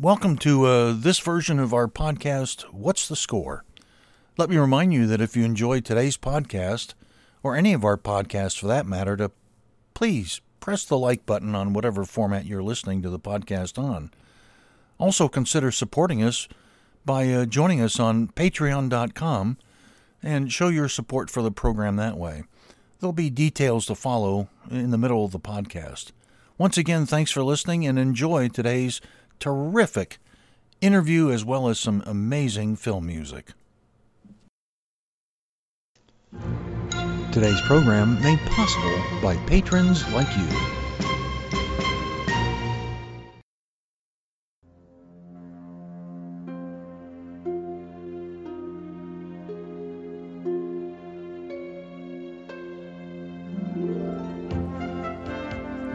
Welcome to uh, this version of our podcast, What's the Score? Let me remind you that if you enjoyed today's podcast, or any of our podcasts for that matter, to please press the like button on whatever format you're listening to the podcast on. Also, consider supporting us by uh, joining us on patreon.com and show your support for the program that way. There'll be details to follow in the middle of the podcast. Once again, thanks for listening and enjoy today's terrific interview as well as some amazing film music. Today's program made possible by patrons like you.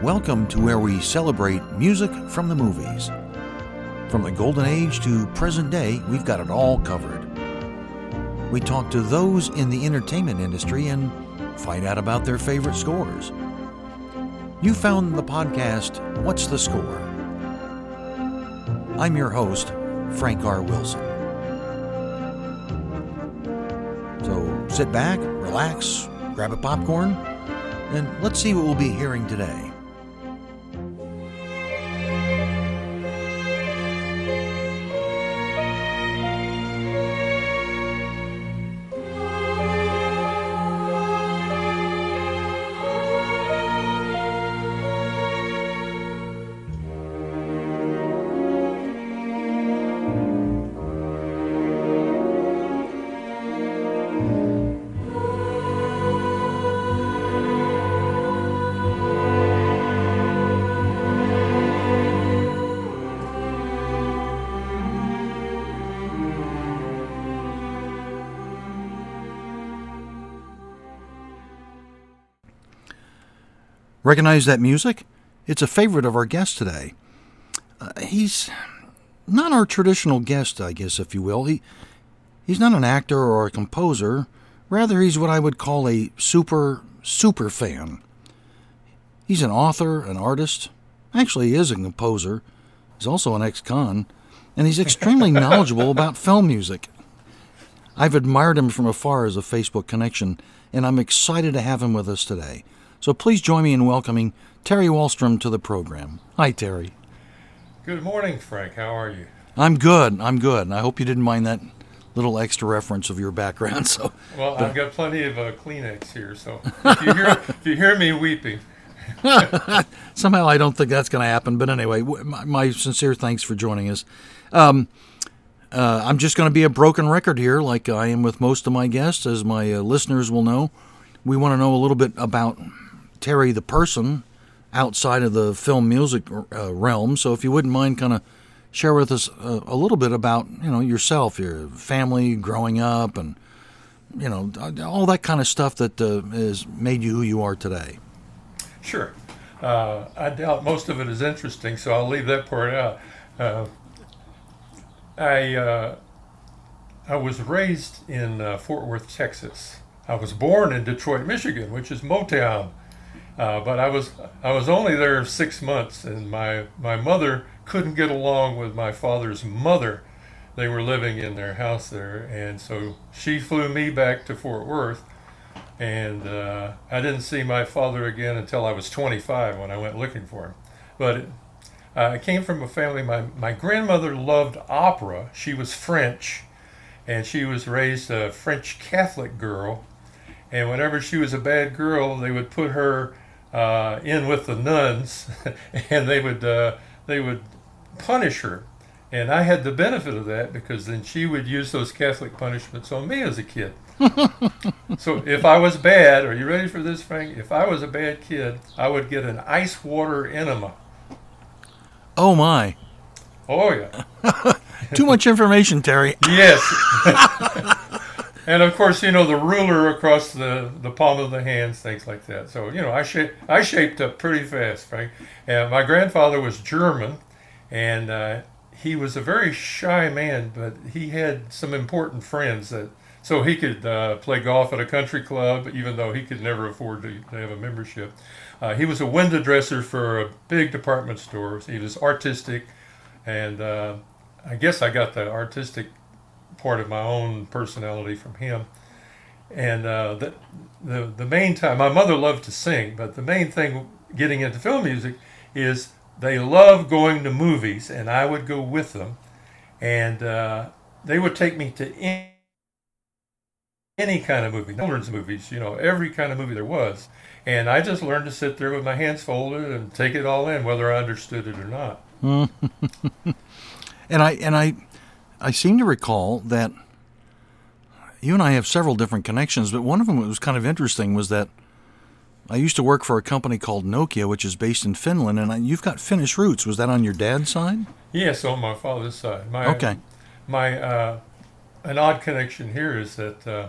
Welcome to where we celebrate music from the movies. From the golden age to present day, we've got it all covered. We talk to those in the entertainment industry and find out about their favorite scores. You found the podcast, What's the Score? I'm your host, Frank R. Wilson. So sit back, relax, grab a popcorn, and let's see what we'll be hearing today. Recognize that music? It's a favorite of our guest today. Uh, he's not our traditional guest, I guess, if you will. He he's not an actor or a composer. Rather, he's what I would call a super super fan. He's an author, an artist. Actually, he is a composer. He's also an ex-con, and he's extremely knowledgeable about film music. I've admired him from afar as a Facebook connection, and I'm excited to have him with us today. So please join me in welcoming Terry Walstrom to the program. Hi, Terry. Good morning, Frank. How are you? I'm good. I'm good. And I hope you didn't mind that little extra reference of your background. So, well, I've got plenty of uh, Kleenex here. So if you hear if you hear me weeping, somehow I don't think that's going to happen. But anyway, my, my, sincere thanks for joining us. Um, uh, I'm just going to be a broken record here, like I am with most of my guests, as my uh, listeners will know. We want to know a little bit about Terry the person outside of the film music uh, realm. So if you wouldn't mind, kind of share with us a, a, little bit about you know yourself, your family, growing up, and you know all that kind of stuff that uh, has made you who you are today. Sure. Uh, I doubt most of it is interesting, so I'll leave that part out. Uh, I uh, I was raised in uh, Fort Worth, Texas. I was born in Detroit, Michigan, which is Motown. Uh, but I was I was only there six months, and my my mother couldn't get along with my father's mother. They were living in their house there, and so she flew me back to Fort Worth, and uh, I didn't see my father again until I was 25 when I went looking for him. But uh, I came from a family. My my grandmother loved opera. She was French, and she was raised a French Catholic girl. And whenever she was a bad girl, they would put her uh, in with the nuns, and they would uh, they would punish her. And I had the benefit of that because then she would use those Catholic punishments on me as a kid. so if I was bad, are you ready for this, Frank? If I was a bad kid, I would get an ice water enema. Oh my! Oh yeah. Too much information, Terry. yes. And of course, you know the ruler across the, the palm of the hands, things like that. So you know, I shaped I shaped up pretty fast, right? And my grandfather was German, and uh, he was a very shy man, but he had some important friends that so he could uh, play golf at a country club, even though he could never afford to, to have a membership. Uh, he was a window dresser for a big department store. He was artistic, and uh, I guess I got the artistic part of my own personality from him. And uh, the, the the main time, my mother loved to sing, but the main thing getting into film music is they love going to movies, and I would go with them, and uh, they would take me to any, any kind of movie, children's movies, you know, every kind of movie there was, and I just learned to sit there with my hands folded and take it all in, whether I understood it or not. and I and I I seem to recall that you and I have several different connections, but one of them that was kind of interesting was that I used to work for a company called Nokia, which is based in Finland, and I, you've got Finnish roots. Was that on your dad's side? Yes, on my father's side. My, Okay. My uh, an odd connection here is that uh,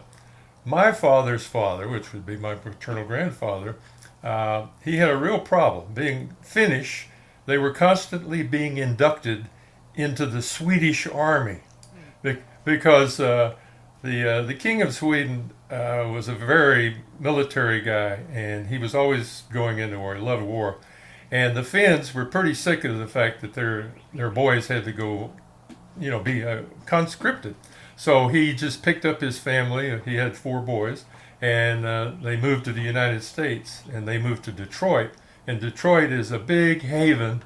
my father's father, which would be my paternal grandfather, uh, he had a real problem. Being Finnish, they were constantly being inducted into the Swedish army because uh, the uh, the king of Sweden uh, was a very military guy, and he was always going into war. He loved war, and the Finns were pretty sick of the fact that their their boys had to go, you know, be uh, conscripted. So he just picked up his family. He had four boys, and uh, they moved to the United States, and they moved to Detroit. And Detroit is a big haven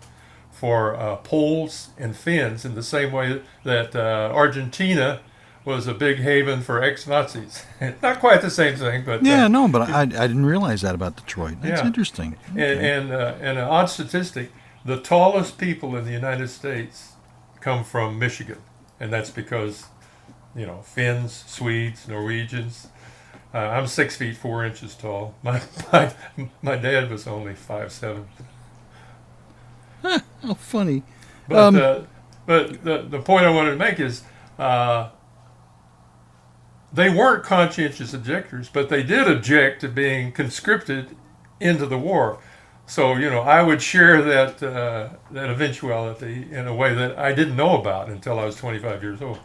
for uh, Poles and Finns in the same way that uh, Argentina was a big haven for ex-Nazis. Not quite the same thing, but uh, Yeah, no, but I, I didn't realize that about Detroit. That's Yeah. interesting. and and, uh, and an odd statistic: the tallest people in the United States come from Michigan, and that's because you know Finns, Swedes, Norwegians. Uh, I'm six feet four inches tall. My my my dad was only five seven. Oh, funny. But Um, uh, but the the point I wanted to make is uh, they weren't conscientious objectors, but they did object to being conscripted into the war. So you know, I would share that uh, that eventuality in a way that I didn't know about until I was 25 years old.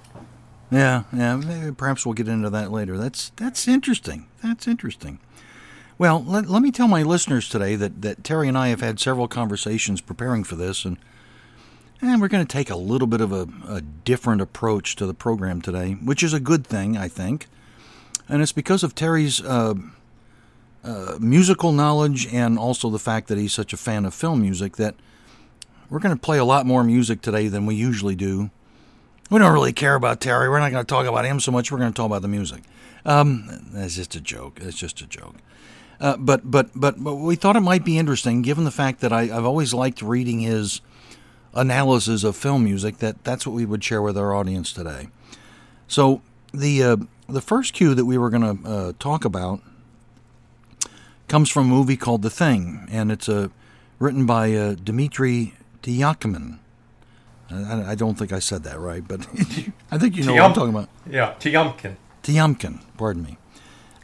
Yeah, yeah. Maybe, perhaps we'll get into that later. That's that's interesting. That's interesting. Well, let, let me tell my listeners today that, that Terry and I have had several conversations preparing for this, and and we're going to take a little bit of a, a different approach to the program today, which is a good thing, I think. And it's because of Terry's uh, uh, musical knowledge and also the fact that he's such a fan of film music that we're going to play a lot more music today than we usually do we don't really care about Terry. We're not going to talk about him so much. We're going to talk about the music. Um, that's just a joke. It's just a joke. Uh, but but but but we thought it might be interesting, given the fact that I, I've always liked reading his analysis of film music. That that's what we would share with our audience today. So the uh, the first cue that we were going to uh, talk about comes from a movie called The Thing, and it's uh, written by uh, Dmitry Tiakomin. I, I don't think I said that right, but I think you know what I'm talking about. Yeah, Tiomkin. Tiamkin, pardon me.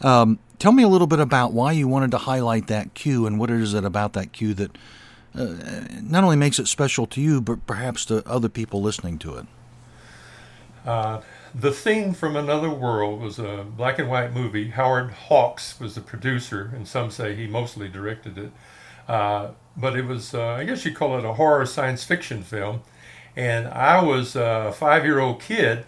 Um, tell me a little bit about why you wanted to highlight that cue and what is it about that cue that uh, not only makes it special to you, but perhaps to other people listening to it. Uh, the Thing from Another World was a black and white movie. Howard Hawks was the producer, and some say he mostly directed it. Uh, but it was, uh, I guess you'd call it a horror science fiction film. And I was a five year old kid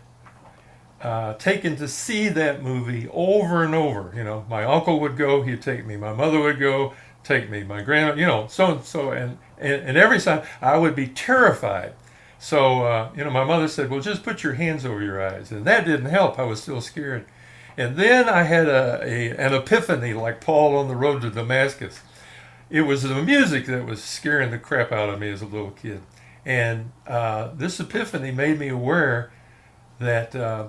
uh, taken to see that movie over and over. You know, my uncle would go, he'd take me. My mother would go, take me. My grandma, you know, so and so. And, and, every time I would be terrified. So, uh, you know, my mother said, well, just put your hands over your eyes. And that didn't help. I was still scared. And then I had a, a, an epiphany like Paul on the road to Damascus. It was the music that was scaring the crap out of me as a little kid. And uh, this epiphany made me aware that uh,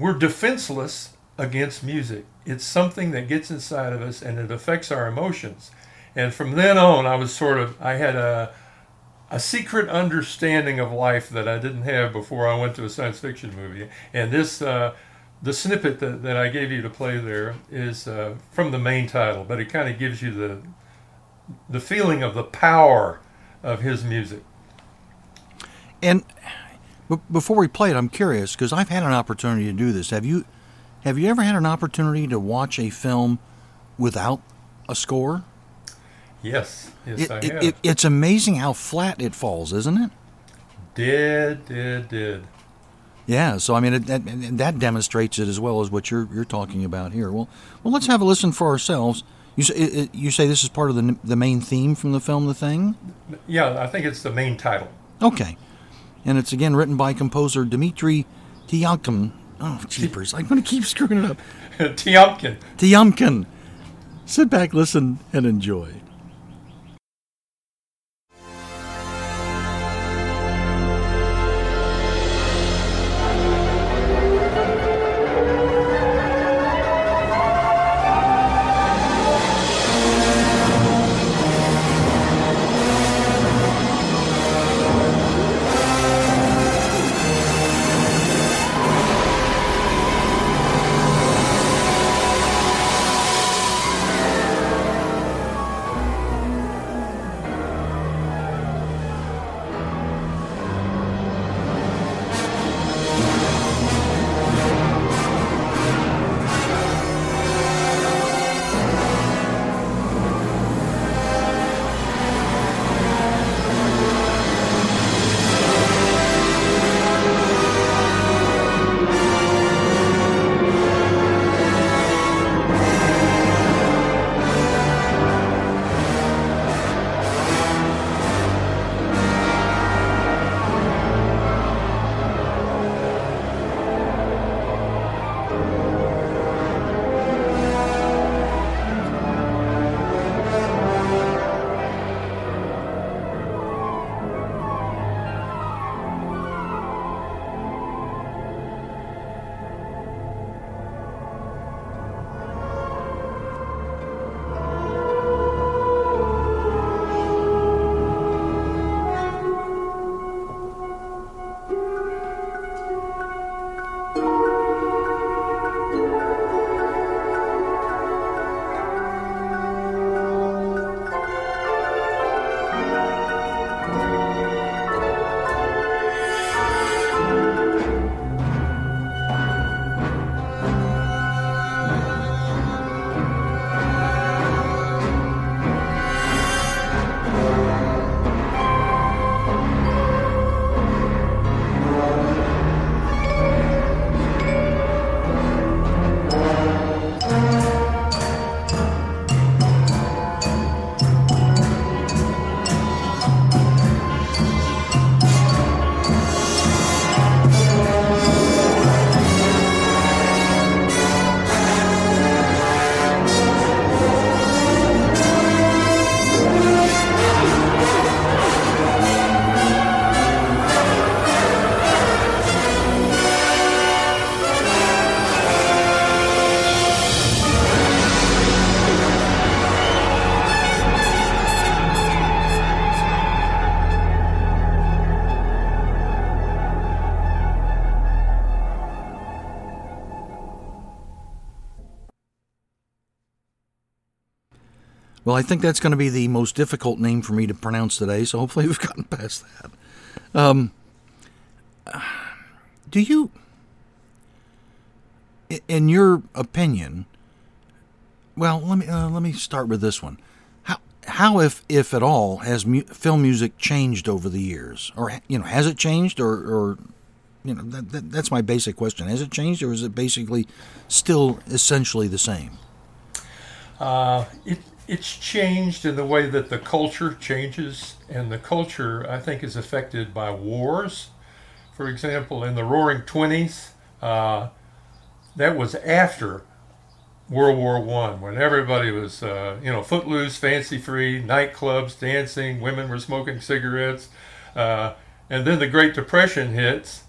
we're defenseless against music. It's something that gets inside of us and it affects our emotions. And from then on, I was sort of, I had a, a secret understanding of life that I didn't have before I went to a science fiction movie. And this, uh, the snippet that, that I gave you to play there is uh, from the main title, but it kind of gives you the, the feeling of the power of his music. And b- before we play it, I'm curious because I've had an opportunity to do this. Have you? Have you ever had an opportunity to watch a film without a score? Yes, yes, It, I have. it, it's amazing how flat it falls, isn't it? Did, did, did. Yeah, so I mean it, that, that demonstrates it as well as what you're you're talking about here. Well, well, let's have a listen for ourselves. You say you say this is part of the the main theme from the film, The Thing. Yeah, I think it's the main title. Okay, and it's again written by composer Dmitri Tiomkin. Oh, jeepers! I'm going to keep screwing it up. Tiomkin. Tiomkin. Sit back, listen, and enjoy. Well, I think that's going to be the most difficult name for me to pronounce today, so hopefully we've gotten past that. Um, do you, in your opinion, well, let me uh, let me start with this one. How how if if at all has mu- film music changed over the years, or you know, has it changed, or or you know, that, that, that's my basic question. Has it changed, or is it basically still essentially the same? Uh, it, it's changed in the way that the culture changes, and the culture, I think, is affected by wars. For example, in the Roaring Twenties, uh, that was after World War One, when everybody was, uh, you know, footloose, fancy free, nightclubs, dancing, women were smoking cigarettes, uh, and then the Great Depression hits,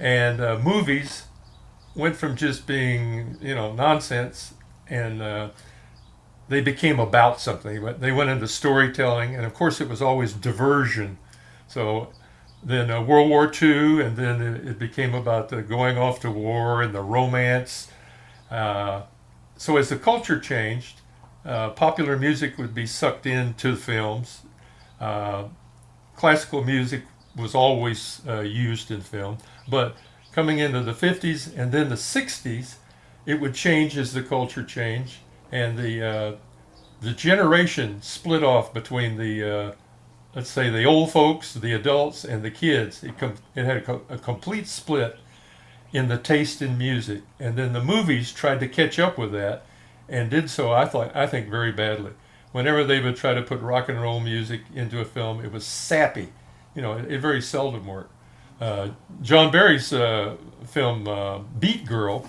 and uh, movies went from just being, you know, nonsense and uh, they became about something. They went into storytelling, and of course, it was always diversion. So then uh, World War II, and then it, it became about the going off to war and the romance. Uh, so as the culture changed, uh, popular music would be sucked into the films. Uh, classical music was always uh, used in film, but coming into the 50s and then the 60s, it would change as the culture changed, and the uh, the generation split off between the uh, let's say the old folks, the adults, and the kids. It, com- it had a, co- a complete split in the taste in music, and then the movies tried to catch up with that, and did so. I thought I think very badly. Whenever they would try to put rock and roll music into a film, it was sappy. You know, it, it very seldom worked. Uh, John Barry's uh, film uh, Beat Girl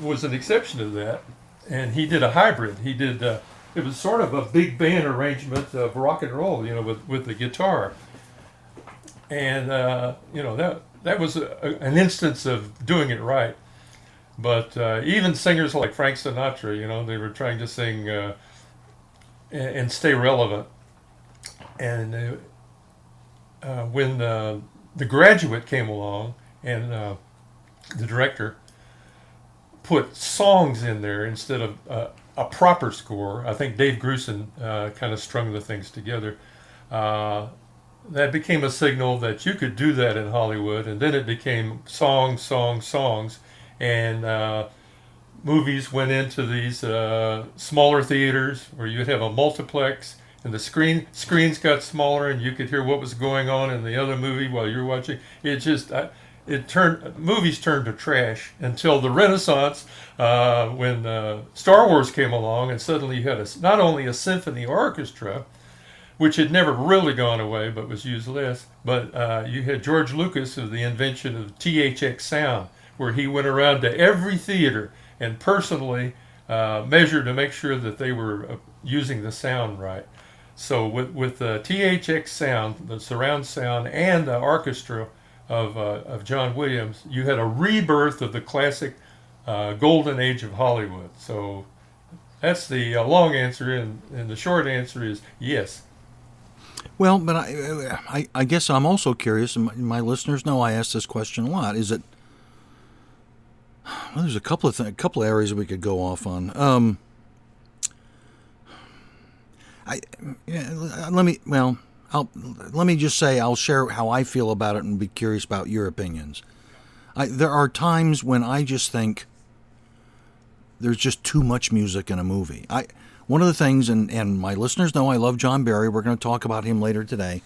was an exception to that, and he did a hybrid. He did uh, it was sort of a big band arrangement of rock and roll, you know, with with the guitar, and uh, you know that that was a, an instance of doing it right. But uh, even singers like Frank Sinatra, you know, they were trying to sing and, and, stay relevant, and when the graduate came along and uh, the director put songs in there instead of uh, a proper score. I think Dave Grusin uh, kind of strung the things together. Uh, that became a signal that you could do that in Hollywood, and then it became songs, songs, songs, and uh, movies went into these uh, smaller theaters where you'd have a multiplex and the screen screens got smaller and you could hear what was going on in the other movie while you were watching it just I, it turned movies turned to trash until the renaissance uh, when uh, star wars came along and suddenly you had a, not only a symphony orchestra which had never really gone away but was used less but uh, you had george lucas of the invention of thx sound where he went around to every theater and personally uh, measured to make sure that they were uh, using the sound right. So with with the THX sound, the surround sound, and the orchestra of uh, of John Williams, you had a rebirth of the classic uh, golden age of Hollywood. So that's the uh, long answer, and, and the short answer is yes. Well, but I, I, I guess I'm also curious, and my, my, listeners know I ask this question a lot. Is it? Well, there's a couple of th- a couple of areas we could go off on. Um, I yeah, let me well, I'll let me just say I'll share how I feel about it and be curious about your opinions. I, there are times when I just think there's just too much music in a movie. I one of the things, and and my listeners know I love John Barry. We're going to talk about him later today,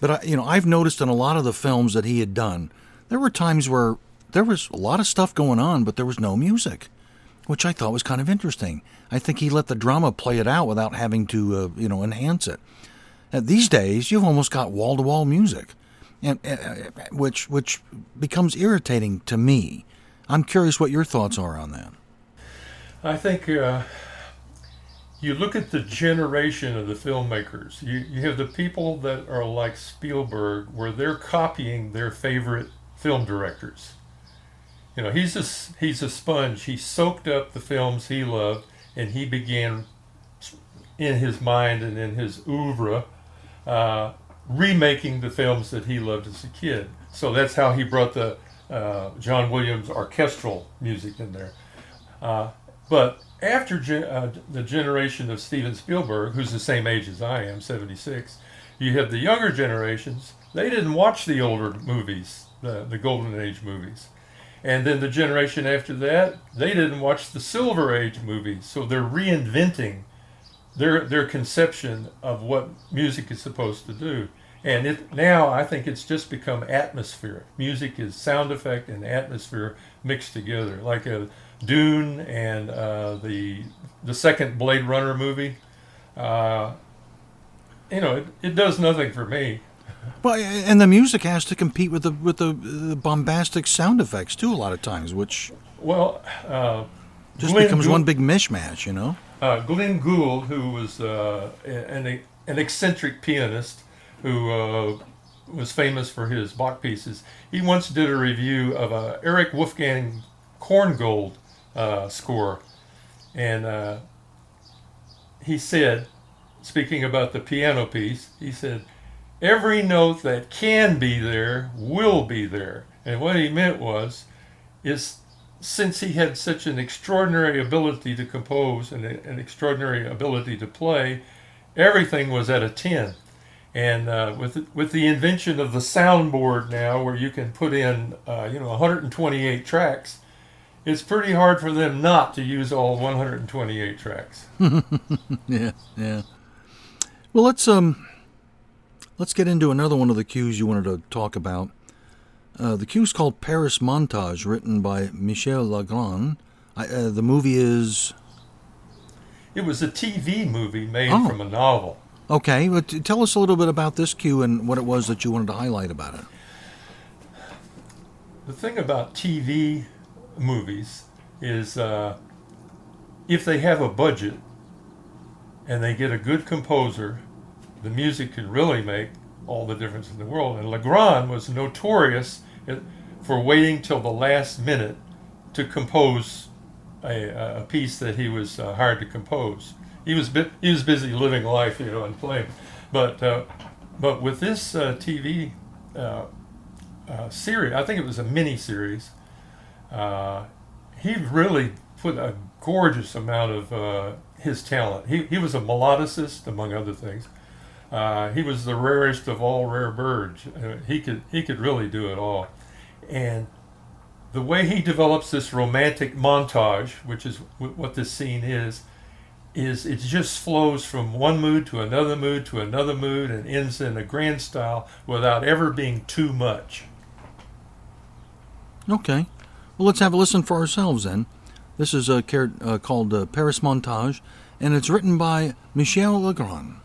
but I, you know I've noticed in a lot of the films that he had done, there were times where there was a lot of stuff going on, but there was no music which I thought was kind of interesting. I think he let the drama play it out without having to, uh, you know, enhance it. Uh, these days, you've almost got wall to wall music, and uh, which which becomes irritating to me. I'm curious what your thoughts are on that. I think uh, you look at the generation of the filmmakers. You you have the people that are like Spielberg, where they're copying their favorite film directors you know, he's a he's a sponge. He soaked up the films he loved, and he began in his mind and in his oeuvre uh, remaking the films that he loved as a kid. So that's how he brought the uh, John Williams orchestral music in there. Uh, but after ge- uh, the generation of Steven Spielberg, who's the same age as I am, 76, you have the younger generations. They didn't watch the older movies, the, the Golden Age movies. And then the generation after that, they didn't watch the Silver Age movies, so they're reinventing their their conception of what music is supposed to do. And it now I think it's just become atmosphere. Music is sound effect and atmosphere mixed together, like a Dune and uh, the the second Blade Runner movie. Uh, you know, it, it does nothing for me. Well, and the music has to compete with the with the, the bombastic sound effects too. A lot of times, which well, uh, just Glenn becomes Gould, one big mishmash, you know. Uh, Glenn Gould, who was uh, an an eccentric pianist who uh, was famous for his Bach pieces, he once did a review of a Erich Wolfgang Korngold uh, score, and uh, he said, speaking about the piano piece, he said every note that can be there will be there. And what he meant was, is since he had such an extraordinary ability to compose and an extraordinary ability to play, everything was at a 10. And uh, with with the invention of the soundboard now, where you can put in uh, you know 128 tracks, it's pretty hard for them not to use all 128 tracks. yeah, yeah. Well, let's um let's get into another one of the cues you wanted to talk about. Uh, the cue is called Paris Montage, written by Michel Legrand. I, uh, the movie is It was a TV movie made Oh. from a novel. okay. But tell us a little bit about this cue and what it was that you wanted to highlight about it. The thing about TV movies is uh, if they have a budget and they get a good composer, the music can really make all the difference in the world. And Legrand was notorious for waiting till the last minute to compose a, a piece that he was uh, hired to compose. He was he was busy living life, you know, and playing. But uh, but with this uh, TV uh, uh, series, I think it was a mini series. Uh, he really put a gorgeous amount of his talent. He, he was a melodicist, among other things. Uh, he was the rarest of all rare birds. Uh, he could he could really do it all, and the way he develops this romantic montage, which is what this scene is, is it just flows from one mood to another mood to another mood and ends in a grand style without ever being too much. Okay. Well, let's have a listen for ourselves then. This is a uh, called uh, Paris Montage, and it's written by Michel Legrand.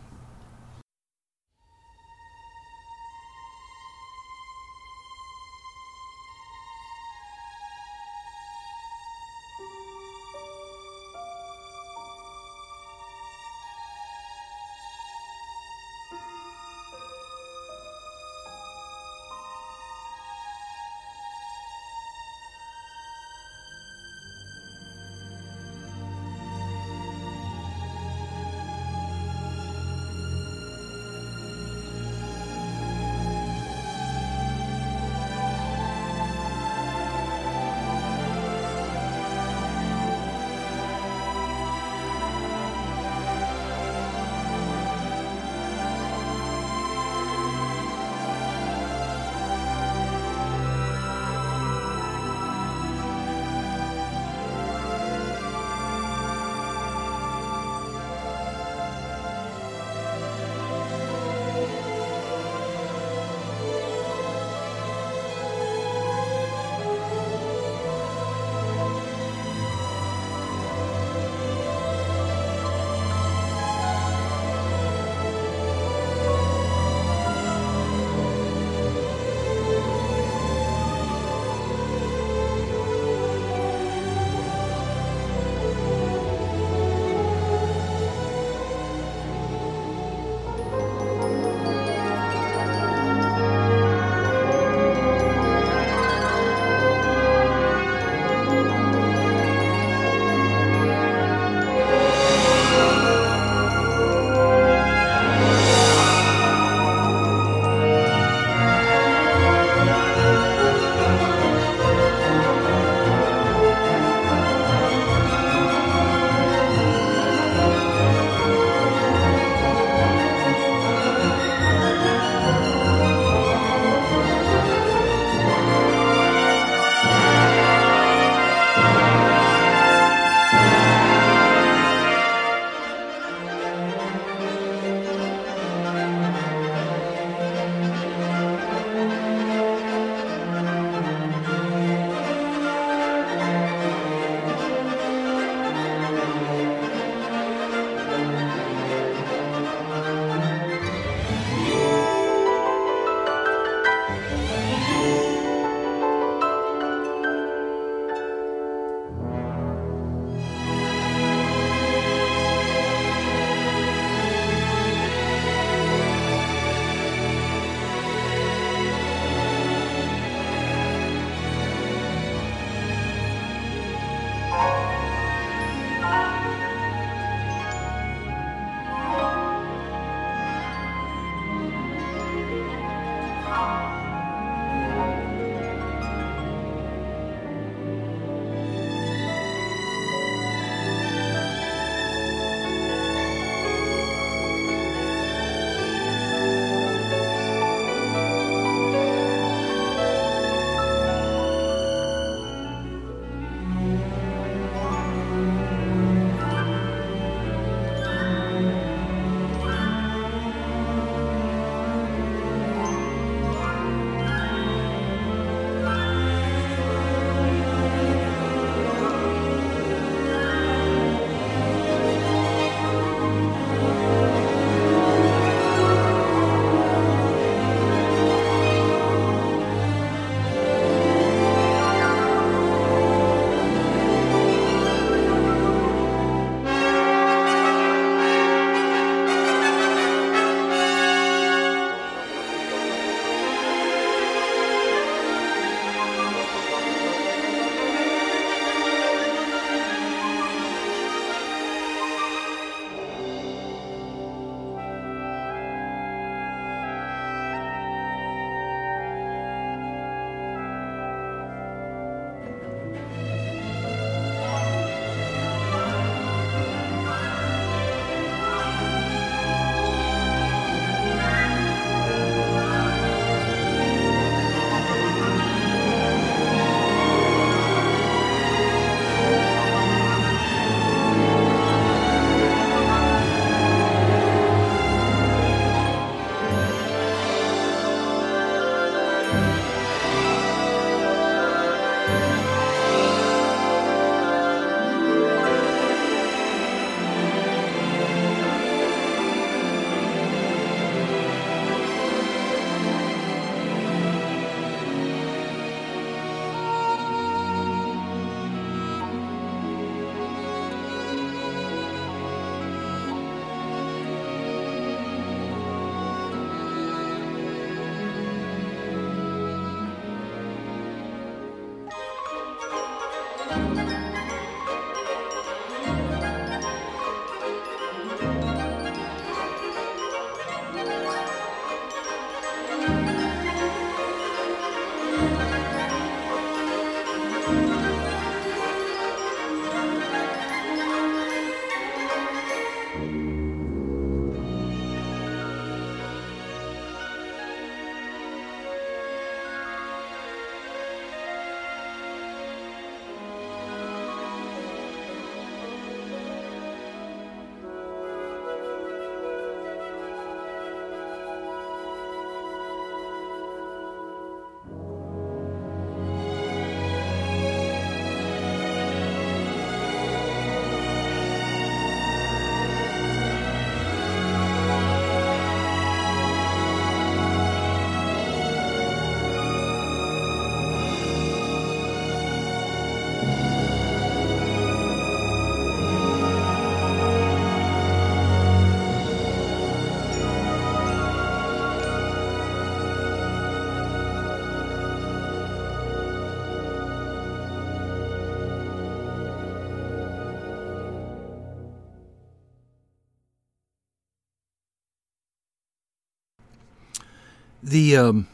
The um,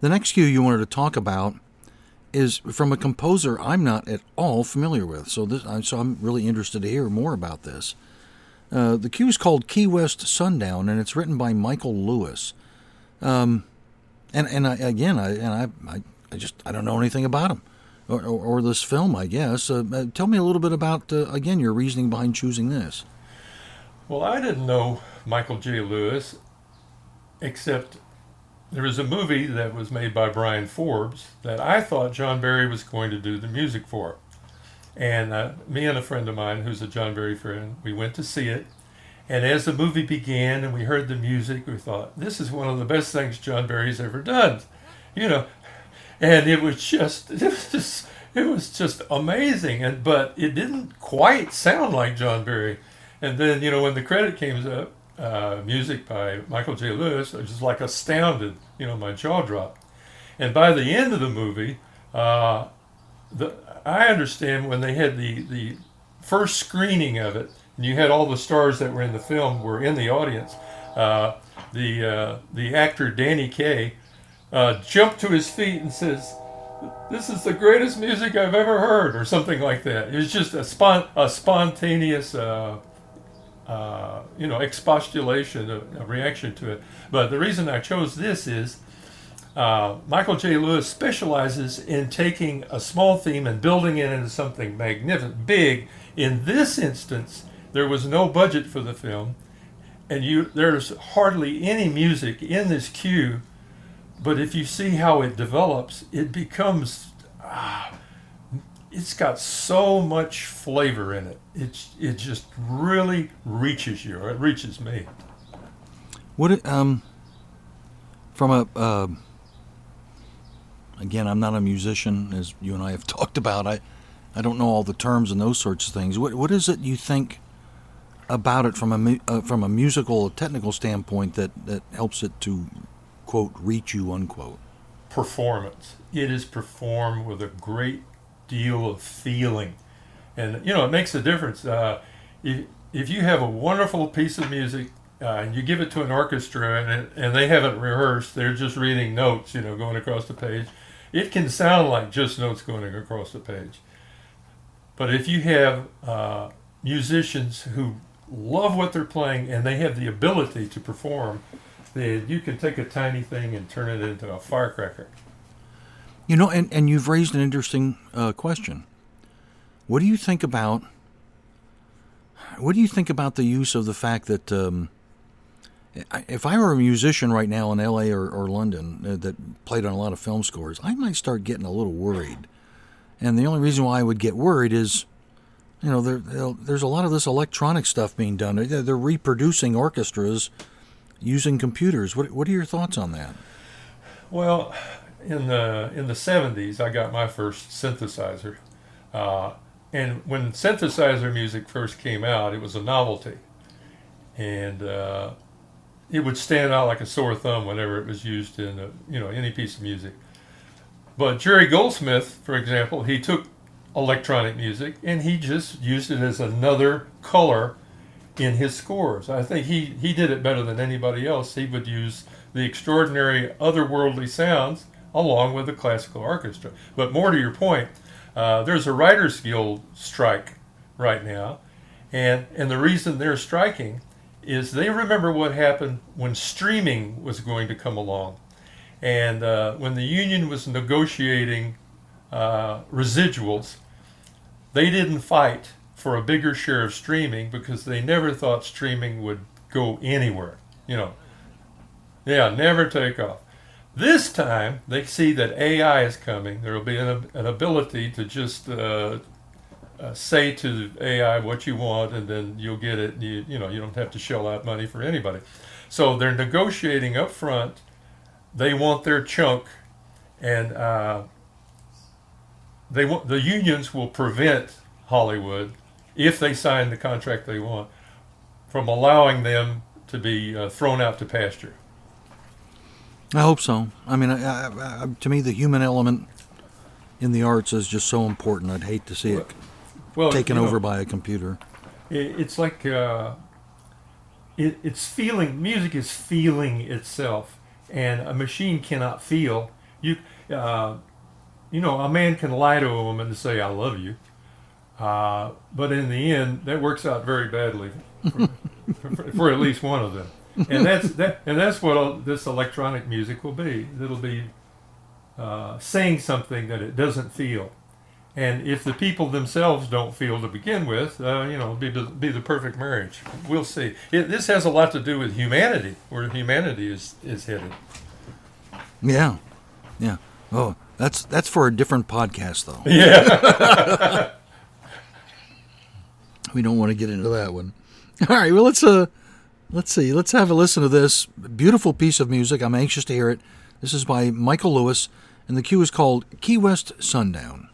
the next cue you wanted to talk about is from a composer I'm not at all familiar with. So this, so I'm really interested to hear more about this. Uh, the cue is called Key West Sundown, and it's written by Michael Lewis. Um, and and I, again, I and I, I, I just I don't know anything about him or, or, or this film. I guess. Uh, uh, tell me a little bit about uh, again your reasoning behind choosing this. Well, I didn't know Michael J. Lewis, except there was a movie that was made by Bryan Forbes that I thought John Barry was going to do the music for. And uh, me and a friend of mine who's a John Barry friend, we went to see it. And as the movie began and we heard the music, we thought, this is one of the best things John Barry's ever done. You know, and it was just, it was just, it was just amazing. And but it didn't quite sound like John Barry. And then, you know, when the credit came up, uh, music by Michael J. Lewis, I was just like astounded. You know, my jaw dropped. And by the end of the movie, uh, the, I understand when they had the, the first screening of it, and you had all the stars that were in the film were in the audience. Uh, the uh, the actor Danny Kaye uh, jumped to his feet and says, "This is the greatest music I've ever heard," or something like that. It was just a spon- a spontaneous uh, you know, expostulation, a, a, reaction to it. But the reason I chose this is uh, Michael J. Lewis specializes in taking a small theme and building it into something magnificent, big. In this instance, there was no budget for the film, and you there's hardly any music in this cue. But if you see how it develops, it becomes. Ah, it's got so much flavor in it. It's it just really reaches you, or it reaches me. Would it um from a uh, again? I'm not a musician, as you and I have talked about. I I don't know all the terms and those sorts of things. What what is it you think about it from a uh, from a musical technical standpoint that that helps it to quote reach you unquote? Performance. It is performed with a great deal of feeling. And, you know, it makes a difference. Uh, if, if you have a wonderful piece of music uh, and you give it to an orchestra and, it, and they haven't rehearsed, they're just reading notes, you know, going across the page, it can sound like just notes going across the page. But if you have uh, musicians who love what they're playing and they have the ability to perform, then you can take a tiny thing and turn it into a firecracker. You know, and, and you've raised an interesting uh, question. What do you think about what do you think about the use of the fact that um, if I were a musician right now in L.A. or, or London uh, that played on a lot of film scores, I might start getting a little worried. And the only reason why I would get worried is, you know, there, there's a lot of this electronic stuff being done. They're, they're reproducing orchestras using computers. What, what are your thoughts on that? Well, in the in the 70s, I got my first synthesizer. Uh, and when synthesizer music first came out, it was a novelty, and uh, it would stand out like a sore thumb whenever it was used in a, you know any piece of music. But Jerry Goldsmith, for example, he took electronic music and he just used it as another color in his scores. I think he, he did it better than anybody else. He would use the extraordinary otherworldly sounds along with the classical orchestra. But more to your point, uh, there's a Writers Guild strike right now, and and the reason they're striking is they remember what happened when streaming was going to come along, and uh, when the union was negotiating uh, residuals, they didn't fight for a bigger share of streaming because they never thought streaming would go anywhere. You know, yeah, never take off. This time, they see that AI is coming. There will be an, an ability to just uh, uh, say to AI what you want, and then you'll get it. You, you know, you don't have to shell out money for anybody. So they're negotiating up front. They want their chunk, and uh, they want the unions will prevent Hollywood if they sign the contract they want from allowing them to be uh, thrown out to pasture. I hope so. I mean, I, I, I, to me, the human element in the arts is just so important. I'd hate to see it well, taken over know, by a computer. It's like uh, it, it's feeling. Music is feeling itself, and a machine cannot feel. You, uh, you know, a man can lie to a woman and say "I love you," uh, but in the end, that works out very badly for, for, for at least one of them. And that's that, and that's what all, this electronic music will be. It'll be uh, saying something that it doesn't feel. And if the people themselves don't feel to begin with, uh, you know, be be the perfect marriage. We'll see. It, this has a lot to do with humanity, where humanity is is headed. Yeah, yeah. Oh, that's that's for a different podcast, though. Yeah. we don't want to get into that one. All right. Well, let's uh, let's see. Let's have a listen to this beautiful piece of music. I'm anxious to hear it. This is by Michael Lewis, and the cue is called Key West Sundown.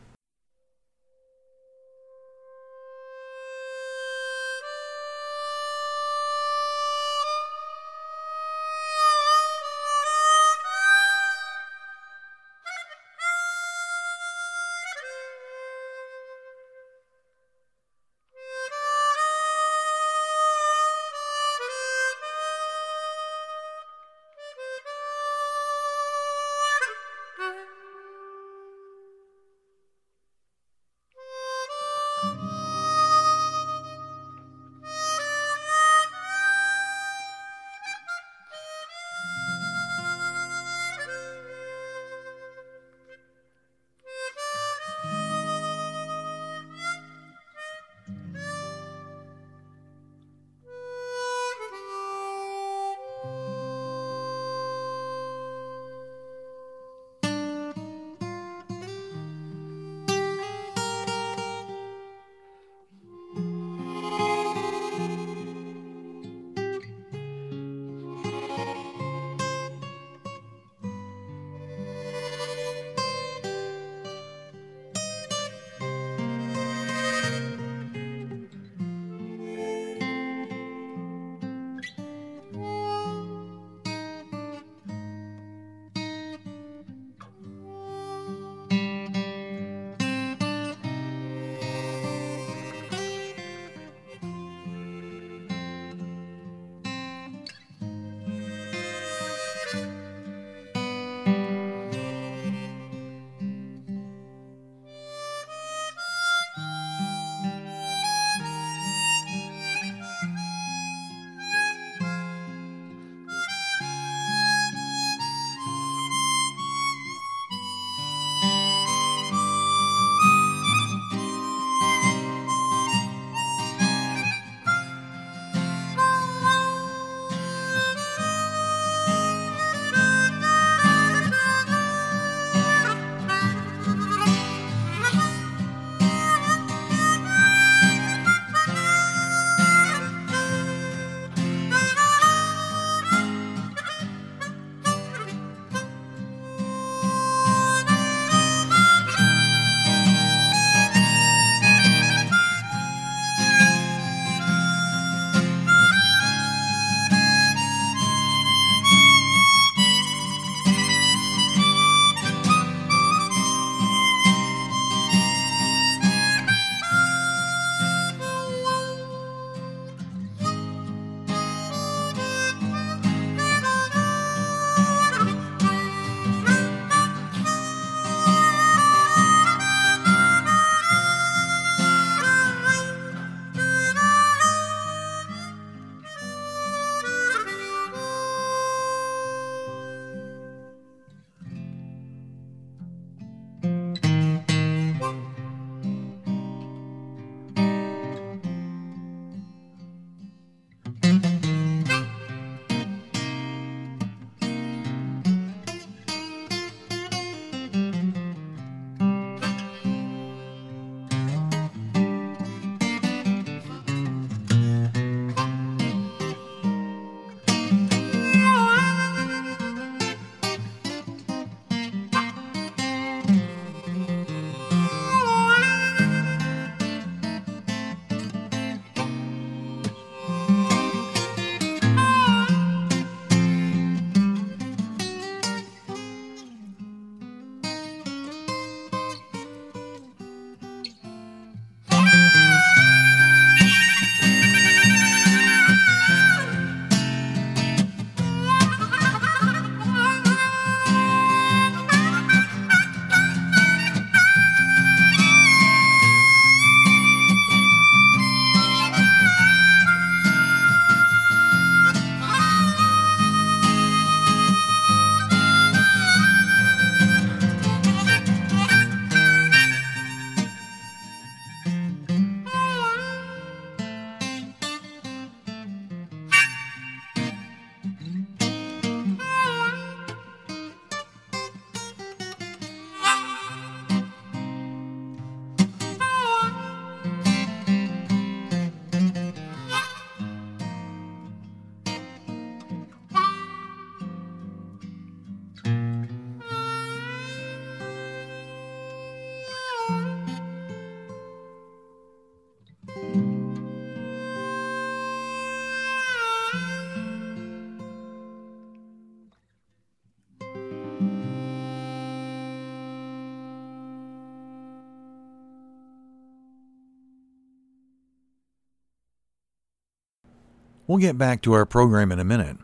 We'll get back to our program in a minute.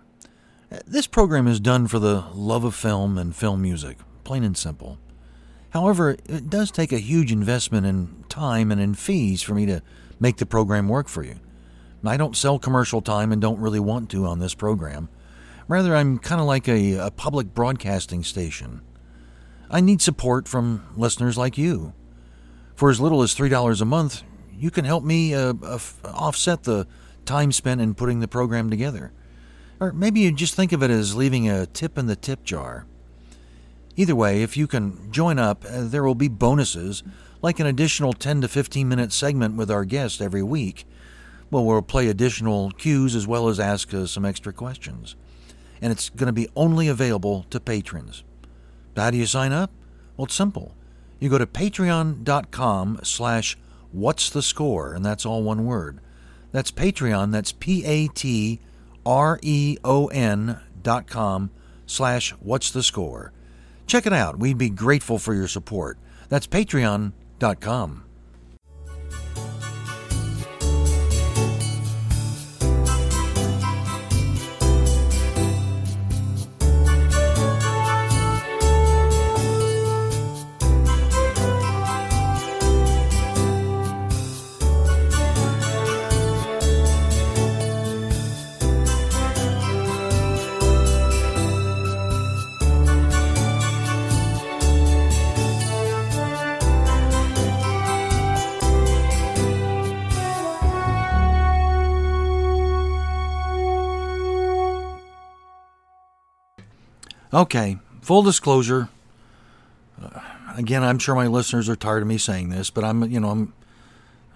This program is done for the love of film and film music, plain and simple. However, it does take a huge investment in time and in fees for me to make the program work for you. I don't sell commercial time and don't really want to on this program. Rather, I'm kind of like a, a public broadcasting station. I need support from listeners like you. For as little as $3 a month, you can help me uh, uh, offset the time spent in putting the program together. Or maybe you just think of it as leaving a tip in the tip jar. Either way, if you can join up, uh, there will be bonuses, like an additional 10 to 15 minute segment with our guest every week. Well, we'll play additional cues as well as ask uh, some extra questions. And it's going to be only available to patrons. How do you sign up? Well, it's simple. You go to patreon.com slash what's the score, and that's all one word. That's Patreon, that's P-A-T-R-E-O-N dot com slash what's the score. Check it out. We'd be grateful for your support. That's patreon.com. Okay, full disclosure. Uh, again, I'm sure my listeners are tired of me saying this, but I'm, you know, I'm,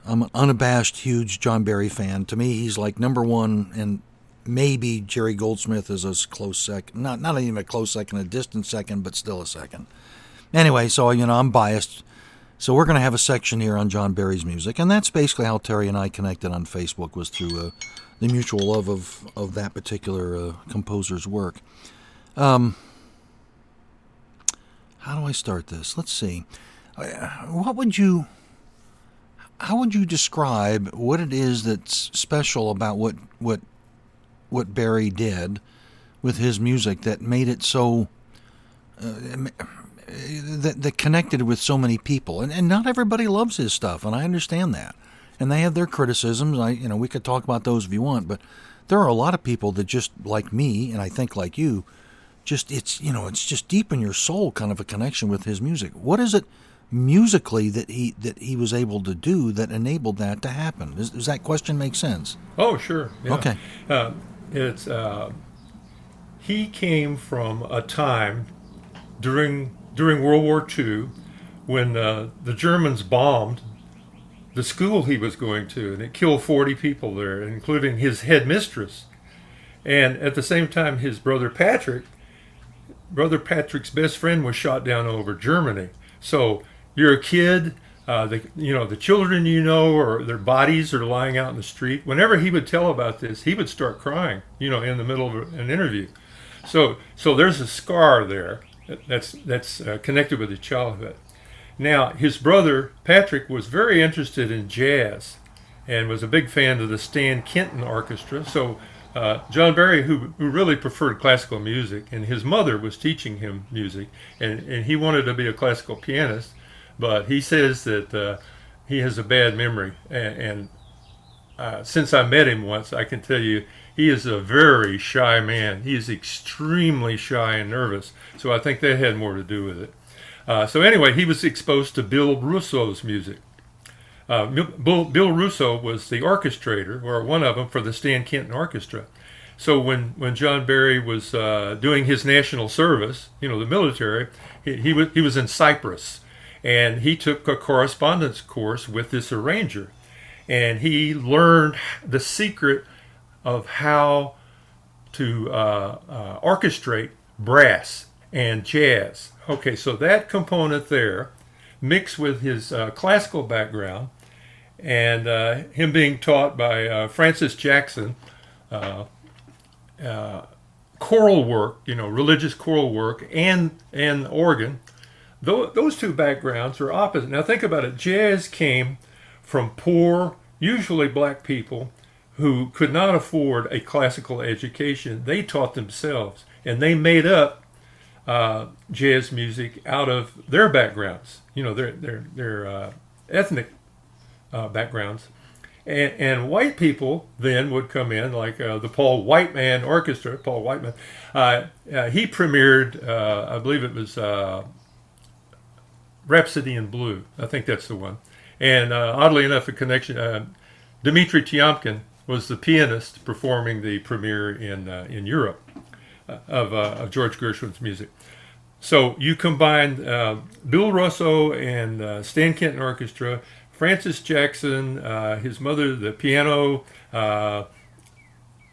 I'm an unabashed, huge John Barry fan. To me, he's like number one, and maybe Jerry Goldsmith is a close second. Not, not even a close second, a distant second, but still a second. Anyway, so you know, I'm biased. So we're going to have a section here on John Barry's music, and that's basically how Terry and I connected on Facebook was through uh, the mutual love of of that particular uh, composer's work. Um, how do I start this? Let's see. Uh, what would you how would you describe what it is that's special about what what what Barry did with his music that made it so uh, that, that connected with so many people and, and not everybody loves his stuff and I understand that and they have their criticisms I you know we could talk about those if you want but there are a lot of people that just like me and I think like you just it's you know it's just deep in your soul kind of a connection with his music. What is it musically that he that he was able to do that enabled that to happen? Does, does that question make sense? Oh sure. Yeah. okay. Uh, it's uh, he came from a time during during World War II when uh, the Germans bombed the school he was going to and it killed 40 people there including his headmistress. And at the same time his brother Patrick Brother Patrick's best friend was shot down over Germany. So you're a kid, uh, the, you know, the children you know, or their bodies are lying out in the street. Whenever he would tell about this, he would start crying, you know, in the middle of an interview. So, so there's a scar there that's that's uh, connected with his childhood. Now, his brother Patrick was very interested in jazz, and was a big fan of the Stan Kenton Orchestra. So uh, John Barry, who, who really preferred classical music, and his mother was teaching him music, and, and he wanted to be a classical pianist, but he says that uh, he has a bad memory. And, and uh, since I met him once, I can tell you he is a very shy man. He is extremely shy and nervous, so I think that had more to do with it. Uh, so anyway, he was exposed to Bill Russo's music. Uh, Bill, Bill, Russo was the orchestrator, or one of them, for the Stan Kenton Orchestra. So when, when John Barry was uh, doing his national service, you know, the military, he, he, was, he was in Cyprus. And he took a correspondence course with this arranger. And he learned the secret of how to uh, uh orchestrate brass and jazz. Okay, so that component there, mixed with his uh, classical background, and uh, him being taught by uh, Francis Jackson, uh, uh, choral work, you know, religious choral work, and and organ. Th- those two backgrounds are opposite. Now think about it. Jazz came from poor, usually black people, who could not afford a classical education, they taught themselves and they made up uh, jazz music out of their backgrounds, you know, their their their uh, ethnic uh, backgrounds, and, and white people then would come in, like uh, the Paul Whiteman Orchestra. Paul Whiteman, uh, uh, he premiered, I believe it was Rhapsody in Blue. I think that's the one. And oddly enough, a connection. Dmitri Tiomkin was the pianist performing the premiere in in Europe of, uh, of George Gershwin's music. So you combine uh, Bill Russo and uh, Stan Kenton Orchestra, Francis Jackson, uh, his mother, the piano, uh,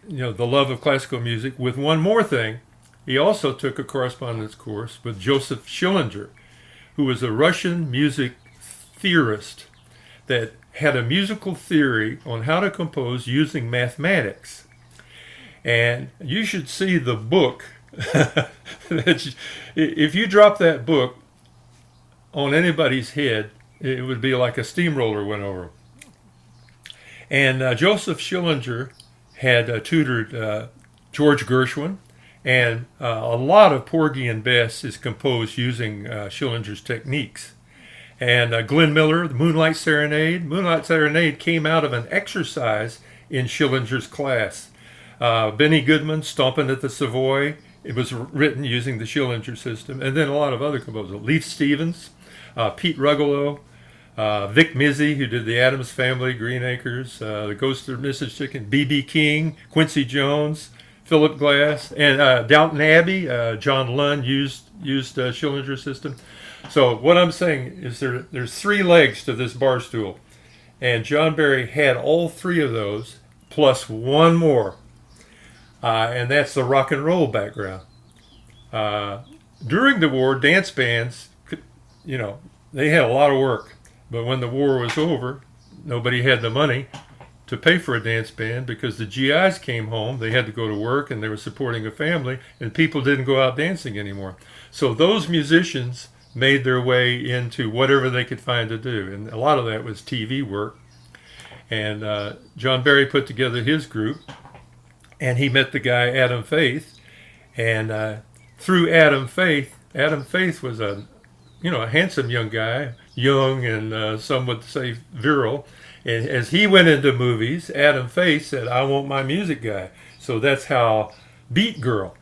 you know, the love of classical music, with one more thing. He also took a correspondence course with Joseph Schillinger, who was a Russian music theorist that had a musical theory on how to compose using mathematics. And you should see the book. if you drop that book on anybody's head, it would be like a steamroller went over. And uh, Joseph Schillinger had uh, tutored uh, George Gershwin, and uh, a lot of Porgy and Bess is composed using uh, Schillinger's techniques. And Glenn Miller, the Moonlight Serenade, Moonlight Serenade came out of an exercise in Schillinger's class. Uh, Benny Goodman, Stomping at the Savoy. It was written using the Schillinger system. And then a lot of other composers. Leith Stevens, uh, Pete Rugolo, uh, Vic Mizzy, who did the Addams Family, Green Acres, uh, The Ghost of Mrs. Chicken, B.B. King, Quincy Jones, Philip Glass, and uh, Downton Abbey. Uh, John Lunn used used Schillinger system. So what I'm saying is there there's three legs to this bar stool, and John Barry had all three of those plus one more uh, and that's the rock and roll background. Uh, during the war, dance bands, you know, they had a lot of work, but when the war was over, nobody had the money to pay for a dance band because the GIs came home, they had to go to work and they were supporting a family, and people didn't go out dancing anymore. So those musicians made their way into whatever they could find to do, and a lot of that was TV work. And uh, John Barry put together his group, and he met the guy Adam Faith, and uh, through Adam Faith, Adam Faith was a you know a handsome young guy, young and uh, some would say virile. And as he went into movies, Adam Faith said, "I want my music guy." So that's how Beat Girl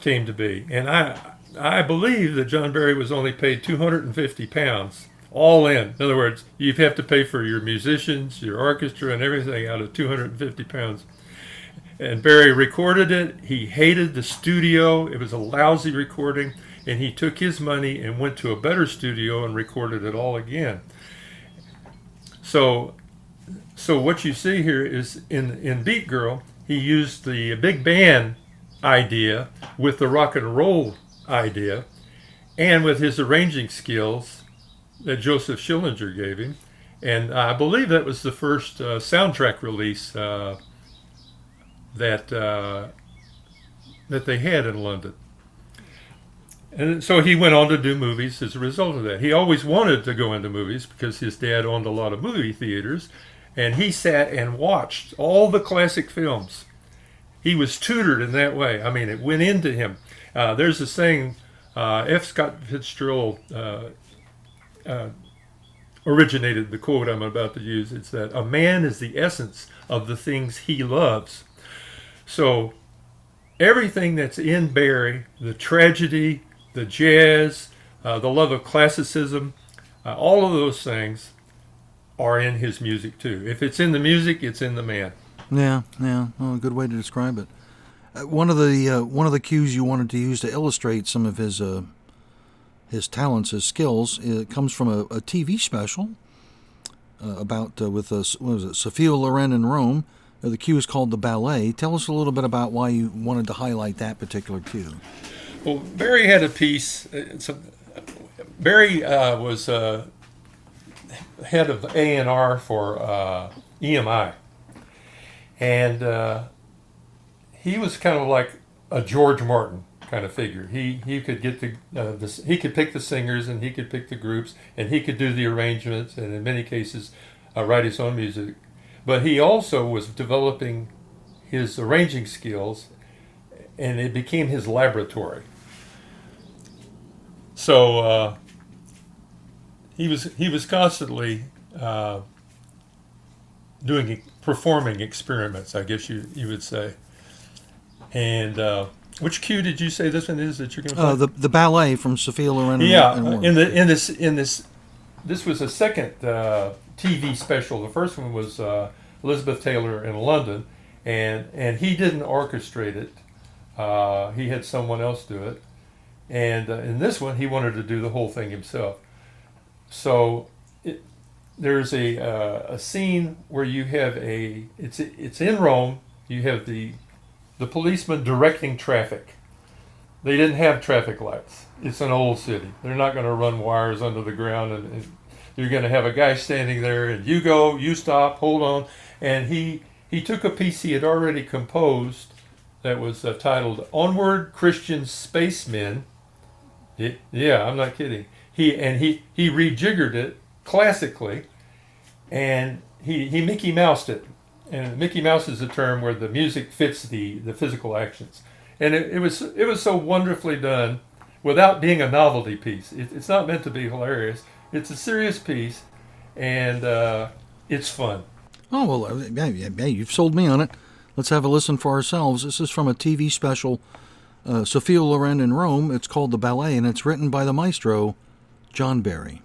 came to be. And I I believe that John Barry was only paid 250 pounds all in. In other words, you have to pay for your musicians, your orchestra, and everything out of 250 pounds. And Barry recorded it. He hated the studio. It was a lousy recording. And he took his money and went to a better studio and recorded it all again. So, so what you see here is in, in Beat Girl, he used the big band idea with the rock and roll idea and with his arranging skills that Joseph Schillinger gave him. And I believe that was the first uh, soundtrack release uh, that uh, that they had in London. And so he went on to do movies as a result of that. He always wanted to go into movies because his dad owned a lot of movie theaters, and he sat and watched all the classic films. He was tutored in that way. I mean, it went into him. Uh, there's a saying, uh, F. Scott Fitzgerald uh, uh originated the quote I'm about to use. It's that a man is the essence of the things he loves. So everything that's in Barry, the tragedy, the jazz, uh, the love of classicism, uh, all of those things are in his music too. If it's in the music, it's in the man. Yeah, yeah, well, a good way to describe it. Uh, one of the uh, one of the cues you wanted to use to illustrate some of his uh, his talents, his skills, it comes from a, a TV special uh, about with what was it, Sophia Loren in Rome uh, the cue is called the ballet. Tell us a little bit about why you wanted to highlight that particular cue. Well, Barry had a piece. Uh, Barry uh, was uh, head of A and R for uh, EMI, and uh, he was kind of like a George Martin kind of figure. He he could get the, the he could pick the singers and he could pick the groups and he could do the arrangements and in many cases write his own music but he also was developing his arranging skills, and it became his laboratory. So uh, he was he was constantly uh, doing performing experiments, I guess you you would say. And uh, which cue did you say this one is that you're going to play? Uh, the the ballet from Sophia Loren. yeah, and, in the in this in this this was a second uh, TV special. The first one was uh, Elizabeth Taylor in London, and and he didn't orchestrate it. Uh, he had someone else do it, and uh, in this one he wanted to do the whole thing himself. So it, there's a uh, a scene where you have a it's it's in Rome. You have the the policeman directing traffic. They didn't have traffic lights. It's an old city. They're not going to run wires under the ground, and, and you're going to have a guy standing there, and you go, you stop, hold on, and he he took a piece he had already composed that was uh, titled "Onward, Christian Spacemen." Yeah, I'm not kidding. He and he he rejiggered it classically, and he he Mickey Moused it. And Mickey Mouse is a term where the music fits the the physical actions, and it, it was it was so wonderfully done, without being a novelty piece. It, it's not meant to be hilarious. It's a serious piece, and uh, it's fun. Oh well, uh, yeah, yeah, you've sold me on it. Let's have a listen for ourselves. This is from a TV special, uh, Sophia Loren in Rome. It's called The Ballet, and it's written by the maestro, John Barry.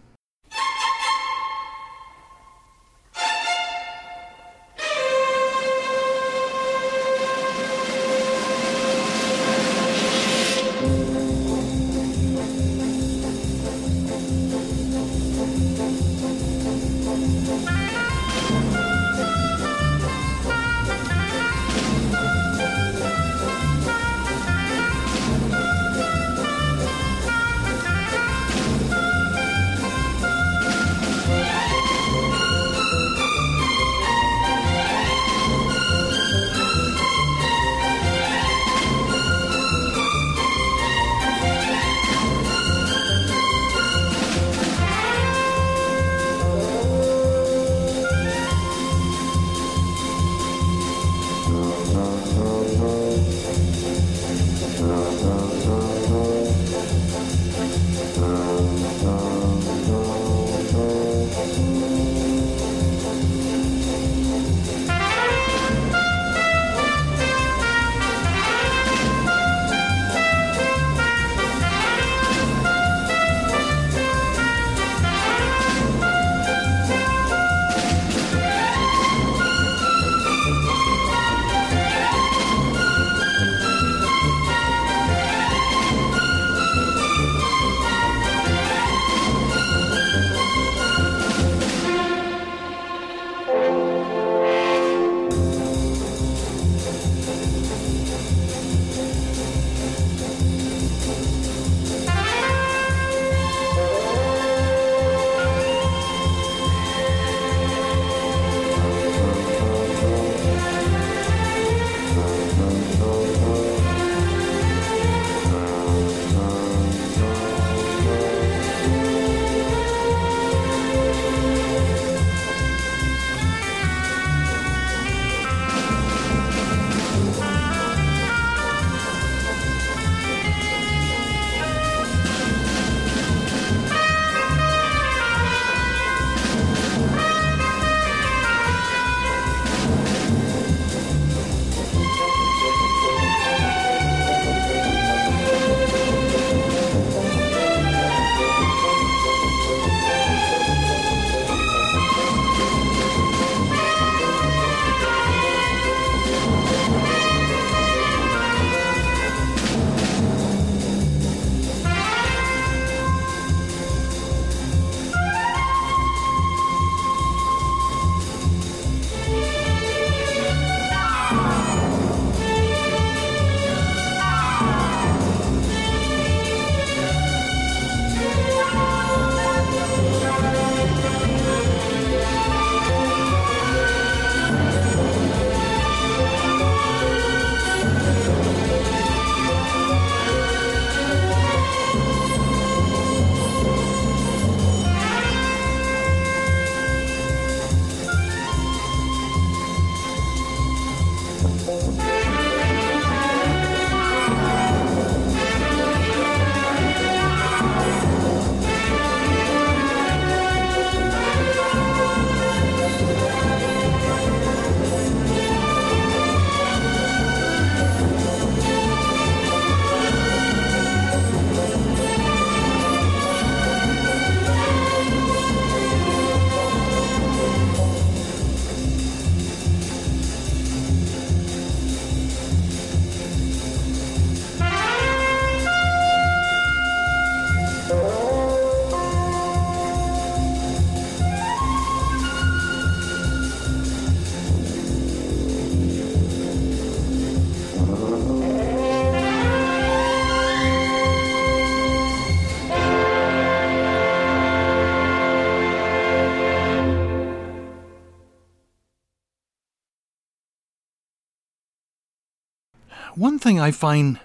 Thing I find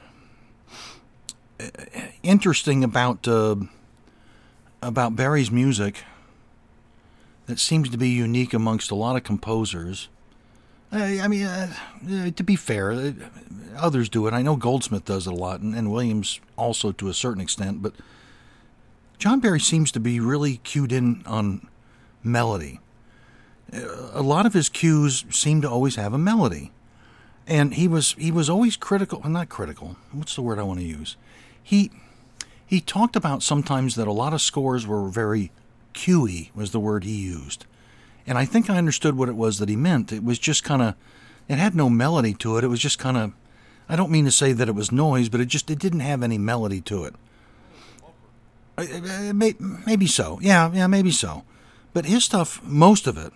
uh, interesting about uh, about Barry's music that seems to be unique amongst a lot of composers. Uh, I mean, uh, uh, to be fair, others do it. I know Goldsmith does it a lot, and, and Williams also to a certain extent. But John Barry seems to be really cued in on melody. A lot of his cues seem to always have a melody and he was he was always critical well, not critical what's the word i want to use? He he talked about sometimes that a lot of scores were very cuey was the word he used. And i think i understood what it was that he meant. It was just kind of it had no melody to it. It was just kind of i don't mean to say that it was noise but it just it didn't have any melody to it. Maybe so. Yeah yeah maybe so. But his stuff most of it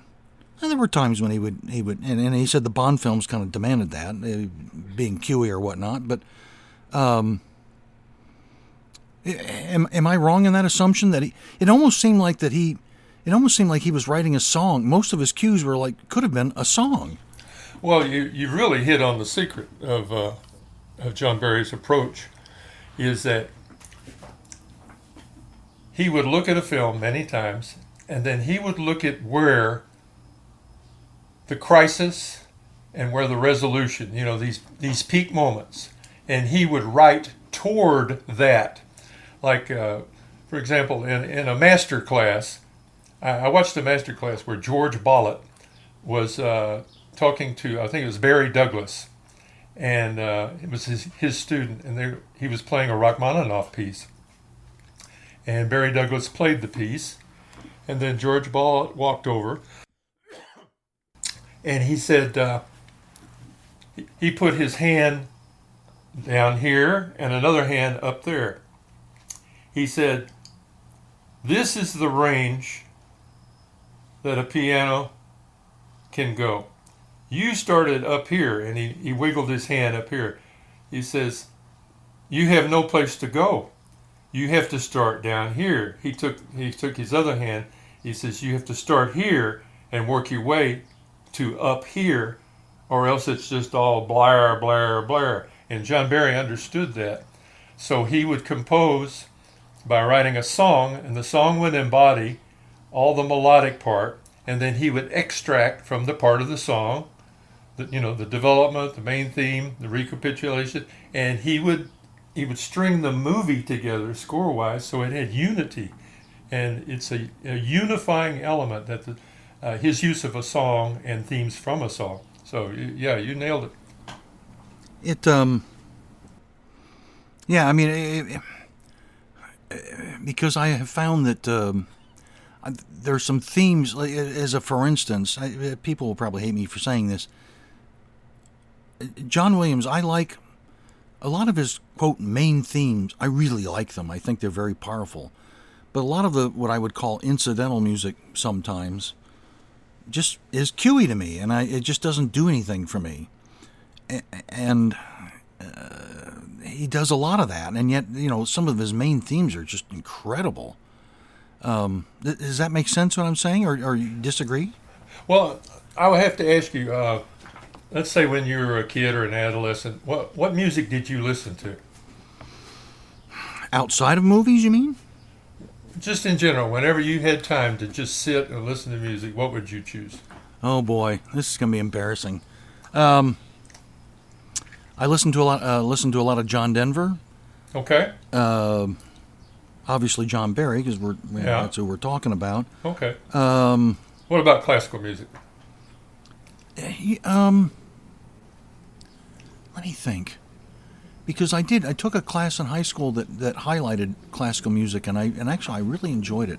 and there were times when he would he would and, and he said the Bond films kind of demanded that, uh, being Cuey or whatnot. But um, am am I wrong in that assumption that he? It almost seemed like that he. It almost seemed like he was writing a song. Most of his cues were like could have been a song. Well, you you really hit on the secret of uh, of John Barry's approach, is that he would look at a film many times, and then he would look at where the crisis and where the resolution, you know, these these peak moments, and he would write toward that. Like, uh, for example, in, in a master class, I, I watched a master class where George Bolet was uh, talking to, I think it was Barry Douglas, and uh, it was his, his student, and they, he was playing a Rachmaninoff piece. And Barry Douglas played the piece, and then George Bolet walked over and he said uh, he put his hand down here and another hand up there. He said, This is the range that a piano can go. You started up here, and he, he wiggled his hand up here. He says, You have no place to go. You have to start down here. He took he took his other hand. He says, You have to start here and work your way to up here, or else it's just all blare, blare, blare. And John Barry understood that. So he would compose by writing a song, and the song would embody all the melodic part, and then he would extract from the part of the song, the, you know, the development, the main theme, the recapitulation, and he would he would string the movie together score wise so it had unity, and it's a, a unifying element that the uh, his use of a song and themes from a song. So yeah, you nailed it. It um. Yeah, I mean, it, it, because I have found that um, there are some themes. As a for instance, I, people will probably hate me for saying this. John Williams, I like a lot of his quote main themes. I really like them. I think they're very powerful. But a lot of the what I would call incidental music sometimes just is cuey to me, and I it just doesn't do anything for me. And uh, he does a lot of that, and yet you know some of his main themes are just incredible. Um, th- does that make sense? What I'm saying, or, or you disagree? Well, I would have to ask you. Uh, let's say when you were a kid or an adolescent, what what music did you listen to? Outside of movies, you mean? Just in general, whenever you had time to just sit and listen to music, what would you choose? Oh boy, this is gonna be embarrassing. Um, I listen to a lot. Uh, listen to a lot of John Denver. Okay. Uh, obviously John Barry, because we're you know, yeah. that's who we're talking about. Okay. Um, what about classical music? He, um, let me think because I did. I took a class in high school that, that highlighted classical music, and I and actually I really enjoyed it.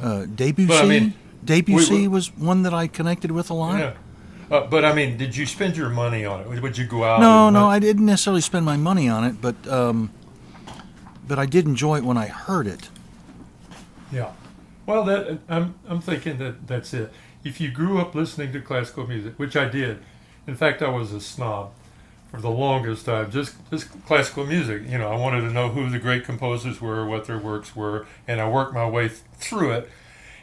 Uh, Debussy, I mean, Debussy we, we, was one that I connected with a lot. Yeah. Uh, but I mean, did you spend your money on it? Would you go out? No, no, I didn't necessarily spend my money on it, but um, but I did enjoy it when I heard it. Yeah. Well, that I'm I'm thinking that that's it. If you grew up listening to classical music, which I did, in fact, I was a snob for the longest time, just just classical music. You know, I wanted to know who the great composers were, what their works were, and I worked my way through it.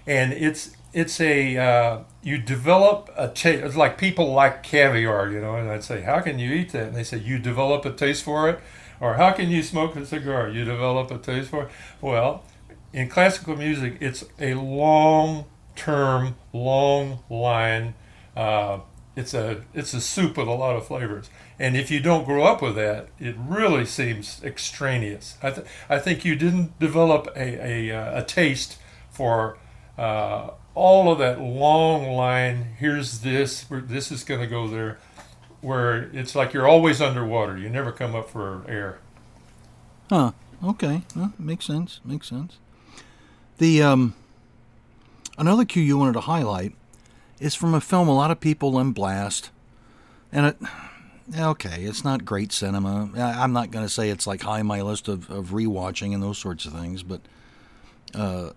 and it's it's a uh, you develop a taste. It's like people like caviar, you know, and I'd say, how can you eat that? And they say, you develop a taste for it, or how can you smoke a cigar? You develop a taste for it. Well, in classical music, it's a long term, long line. Uh, it's a it's a soup with a lot of flavors, and if you don't grow up with that, it really seems extraneous. I, th- I think you didn't develop a a, uh, a taste for uh, all of that long line. Here's this. This is going to go there. Where it's like you're always underwater. You never come up for air. Huh. Okay. Makes sense. Makes sense. The um, another cue you wanted to highlight is from a film a lot of people emblast, and it. Okay, it's not great cinema. I'm not going to say it's like high on my list of, of rewatching and those sorts of things, but uh,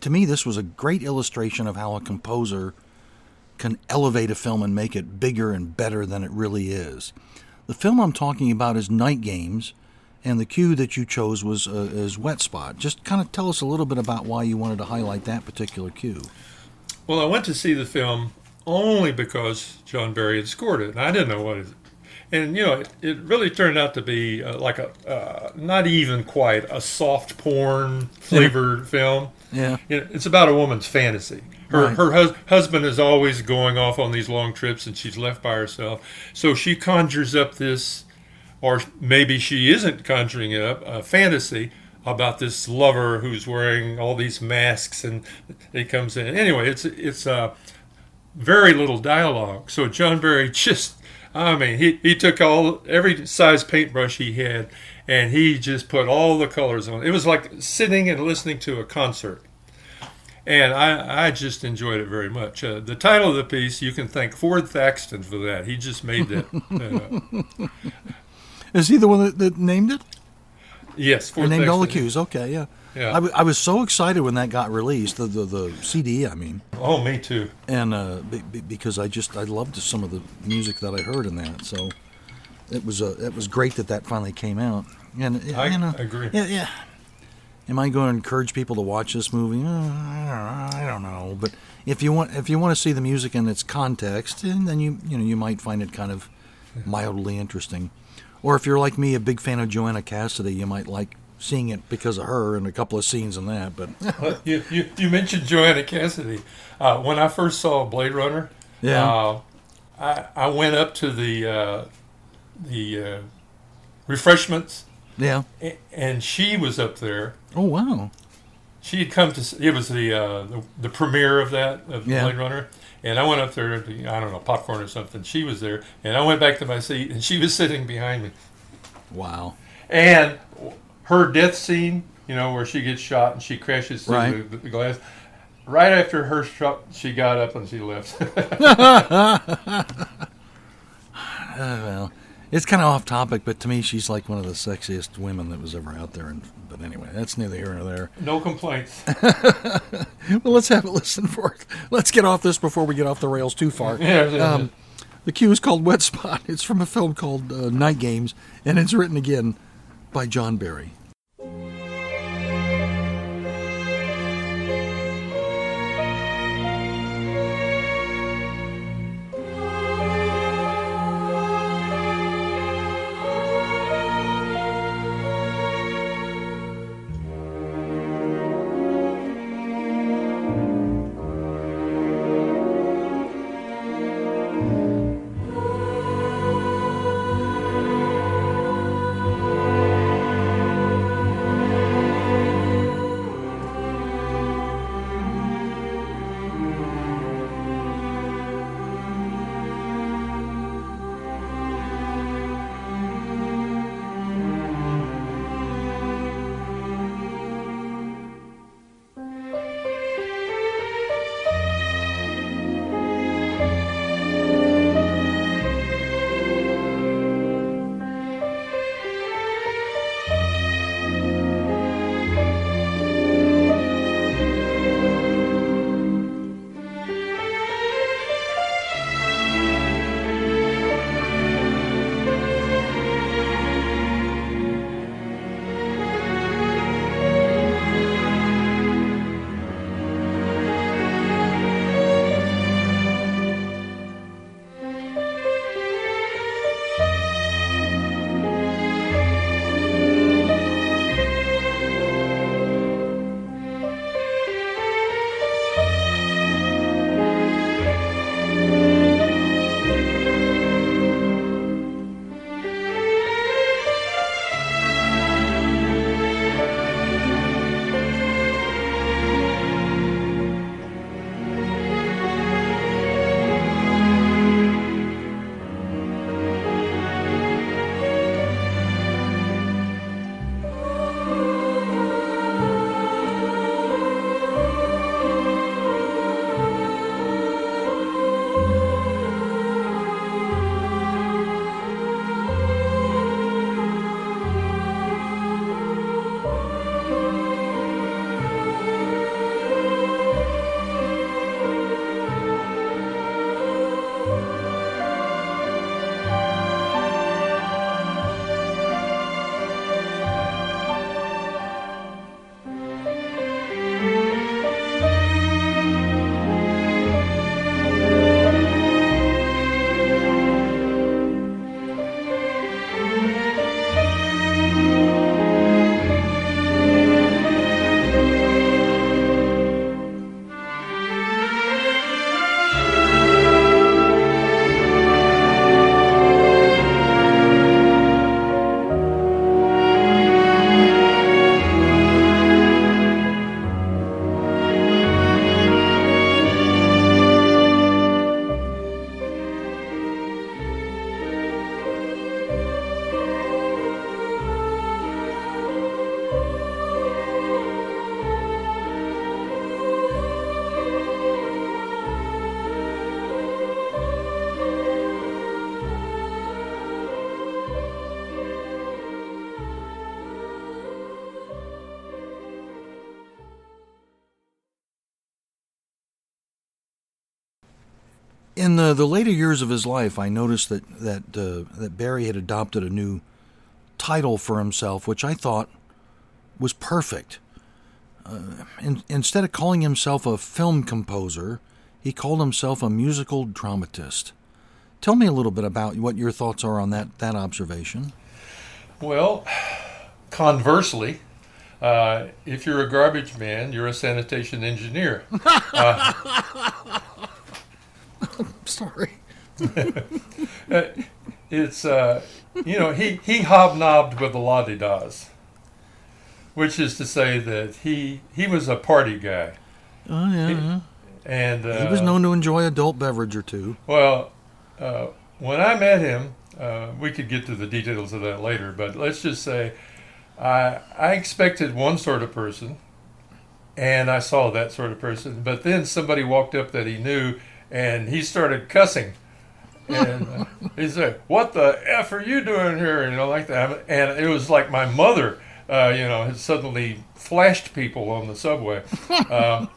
to me, this was a great illustration of how a composer can elevate a film and make it bigger and better than it really is. The film I'm talking about is Night Games, and the cue that you chose was uh, is Wet Spot. Just kind of tell us a little bit about why you wanted to highlight that particular cue. Well, I went to see the film only because John Barry had scored it, and I didn't know what it and you know it, it really turned out to be uh, like a uh, not even quite a soft porn flavored yeah. film. Yeah. You know, it's about a woman's fantasy. Her Right. her hus- husband is always going off on these long trips and she's left by herself. So she conjures up this or maybe she isn't conjuring it up a fantasy about this lover who's wearing all these masks and he comes in. Anyway it's it's uh very little dialogue so john barry just I mean, he, he took all every size paintbrush he had, and he just put all the colors on. It was like sitting and listening to a concert, and I I just enjoyed it very much. Uh, the title of the piece, you can thank Ford Thaxton for that. He just made that. up. Is he the one that, that named it? Yes, Ford named all the cues? Okay, yeah. Yeah. I, w- I was so excited when that got released, the the, the CD, I mean, Oh, me too. and uh, be, be- because I just I loved some of the music that I heard in that, so it was uh, it was great that that finally came out. And I you know, agree. Yeah, yeah. Am I going to encourage people to watch this movie? Uh, I, don't know, I don't know, but if you want if you want to see the music in its context, and then you you know you might find it kind of mildly interesting. Or if you're like me, a big fan of Joanna Cassidy, you might like seeing it because of her and a couple of scenes in that. But you, you, you mentioned Joanna Cassidy. Uh, when I first saw Blade Runner, Yeah. uh, I, I went up to the uh, the uh, refreshments, yeah. and she was up there. Oh wow. She had come to. It was the uh, the, the premiere of that of Yeah. Blade Runner, and I went up there. To, I don't know popcorn or something. She was there, and I went back to my seat, and she was sitting behind me. Wow. And her death scene, you know, where she gets shot and she crashes through Right. the, the glass. Right after her shot, she got up and she left. Uh, well, it's kind of off topic, but to me, she's like one of the sexiest women that was ever out there. And but anyway, that's neither here nor there. no complaints. Well, let's have a listen for it. Let's get off this before we get off the rails too far. Yeah, yeah, Um, the cue is called Wet Spot. It's from a film called uh, Night Games, and it's written again by John Barry. In the, the later years of his life, I noticed that that uh, that Barry had adopted a new title for himself, which I thought was perfect. Uh, in, instead of calling himself a film composer, he called himself a musical dramatist. Tell me a little bit about what your thoughts are on that that observation. Well, conversely, uh, if you're a garbage man, you're a sanitation engineer. Uh, Sorry. it's uh, you know he he hobnobbed with the la-di-das, which is to say that he he was a party guy, Oh yeah. yeah. and uh, he was known to enjoy adult beverage or two. Well, uh, when I met him, uh, we could get to the details of that later, but let's just say I, I expected one sort of person, and I saw that sort of person, but then somebody walked up that he knew, and he started cussing. And uh, he said, What the F are you doing here? You know, like that. And it was like my mother, uh, you know, had suddenly flashed people on the subway. Um,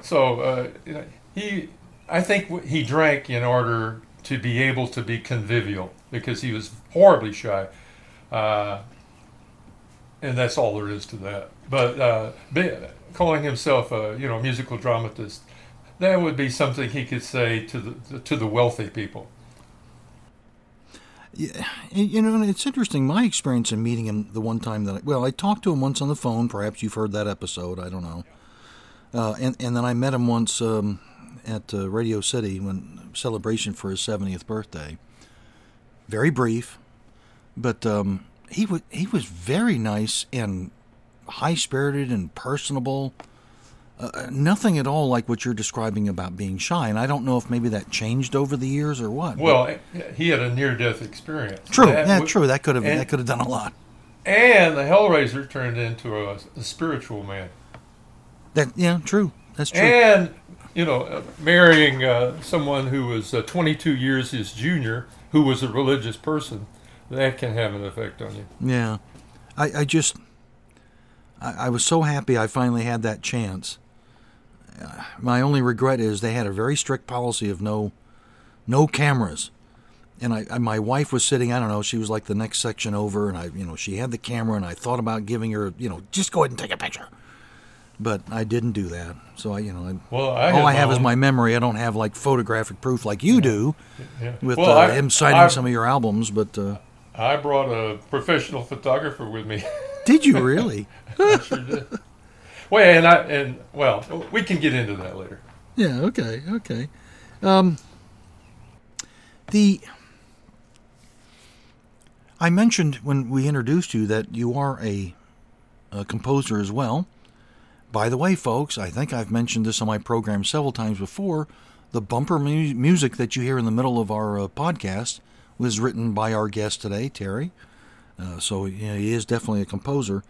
so, uh, you know, he I think he drank in order to be able to be convivial because he was horribly shy. Uh, and that's all there is to that. But uh, calling himself a you know musical dramatist, that would be something he could say to the to the wealthy people. Yeah, you know, it's interesting. My experience in meeting him the one time that I, well, I talked to him once on the phone. Perhaps you've heard that episode. I don't know. Uh, and and then I met him once um, at uh, Radio City when celebration for his 70th birthday. Very brief, but um, he was he was very nice and high spirited and personable. Uh, nothing at all like what you're describing about being shy, and I don't know if maybe that changed over the years or what. Well, he had a near-death experience. True, that yeah, true. That could have and, that could have done a lot. And the Hellraiser turned into a, a spiritual man. That yeah, true. That's true. And you know, uh, marrying uh, someone who was uh, 22 years his junior, who was a religious person, that can have an effect on you. Yeah, I, I just, I, I was so happy I finally had that chance. My only regret is they had a very strict policy of no, no cameras, and I, I, my wife was sitting. I don't know. She was like the next section over, and I, you know, she had the camera, and I thought about giving her, you know, just go ahead and take a picture but I didn't do that. So I, you know, I, well, I all I have own. is my memory. I don't have like photographic proof like you do, yeah. with well, uh, I, him signing I, some of your albums. But uh, I brought a professional photographer with me. did you really? I sure did. Well, and I and well, we can get into that later. Yeah. Okay. Okay. Um, the I mentioned when we introduced you that you are a, a composer as well. By the way, folks, I think I've mentioned this on my program several times before. The bumper mu- music that you hear in the middle of our uh, podcast was written by our guest today, Terry. Uh, so you know, he is definitely a composer,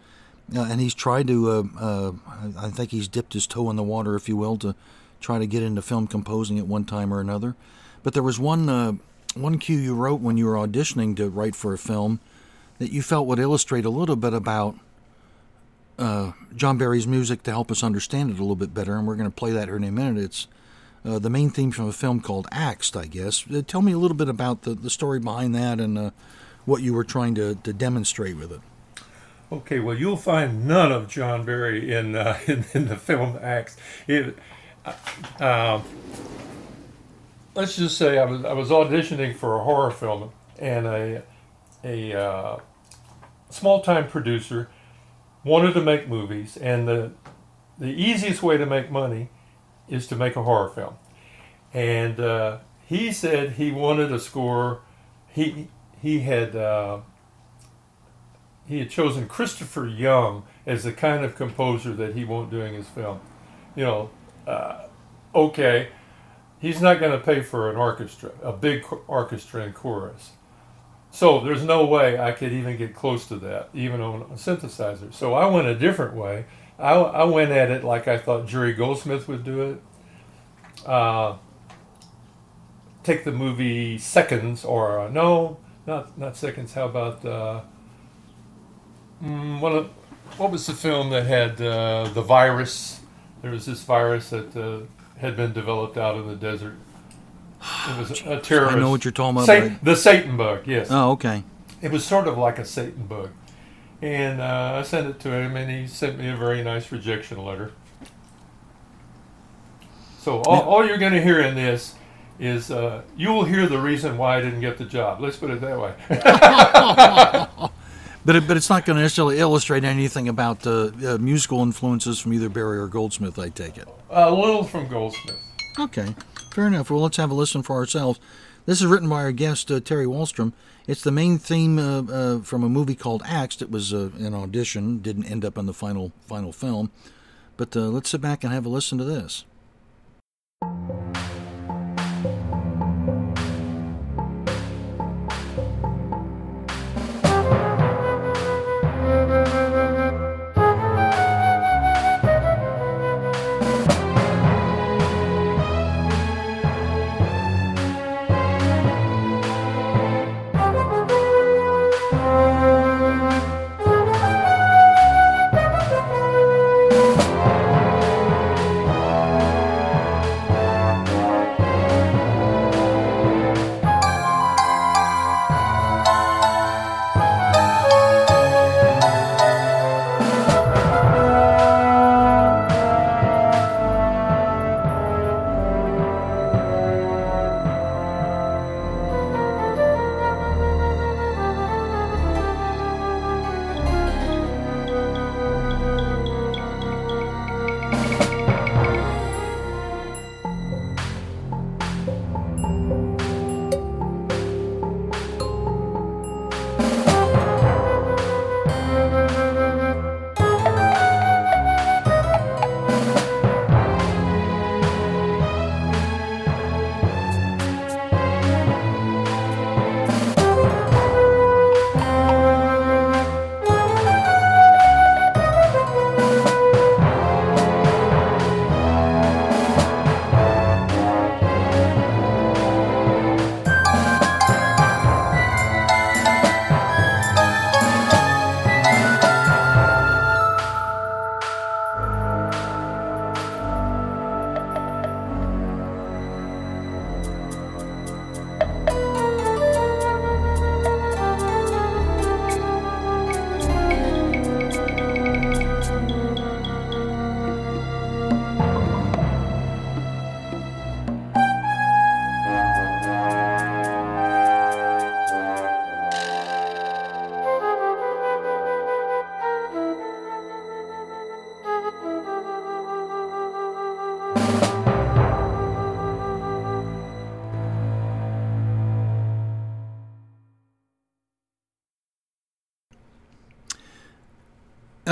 uh, and he's tried to. Uh, uh, I think he's dipped his toe in the water, if you will, to try to get into film composing at one time or another. But there was one uh, one cue you wrote when you were auditioning to write for a film that you felt would illustrate a little bit about uh, John Barry's music to help us understand it a little bit better, and we're going to play that here in a minute. It's uh, the main theme from a film called Axed, I guess. Tell me a little bit about the, the story behind that and what you were trying to, to demonstrate with it. Okay, well, you'll find none of John Barry in uh, in, in, the film Axed. It, uh, let's just say I was I was auditioning for a horror film, and a a small time producer wanted to make movies, and the the easiest way to make money is to make a horror film. And uh, he said he wanted a score. He he had uh, he had chosen Christopher Young as the kind of composer that he wanted doing his film. You know, uh, okay, he's not going to pay for an orchestra, a big orchestra and chorus. So there's no way I could even get close to that, even on a synthesizer. So I went a different way. I, I went at it like I thought Jerry Goldsmith would do it. Uh, take the movie Seconds, or uh, no, not not Seconds. How about uh, mm, what? Of, what was the film that had uh, the virus? There was this virus that uh, had been developed out in the desert. It was a terrorist. I know what you're talking about. Satan, the Satan bug, yes. Oh, okay. It was sort of like a Satan bug. And uh, I sent it to him, and he sent me a very nice rejection letter. So all, all you're going to hear in this is uh, you will hear the reason why I didn't get the job. Let's put it that way. But it, but it's not going to necessarily illustrate anything about uh, uh, musical influences from either Barry or Goldsmith. I take it. a little from Goldsmith. Okay, fair enough. Well, let's have a listen for ourselves. This is written by our guest uh, Terry Walstrom. It's the main theme uh, uh, from a movie called Axed. It was uh, an audition, didn't end up in the final final film. But uh, let's sit back and have a listen to this.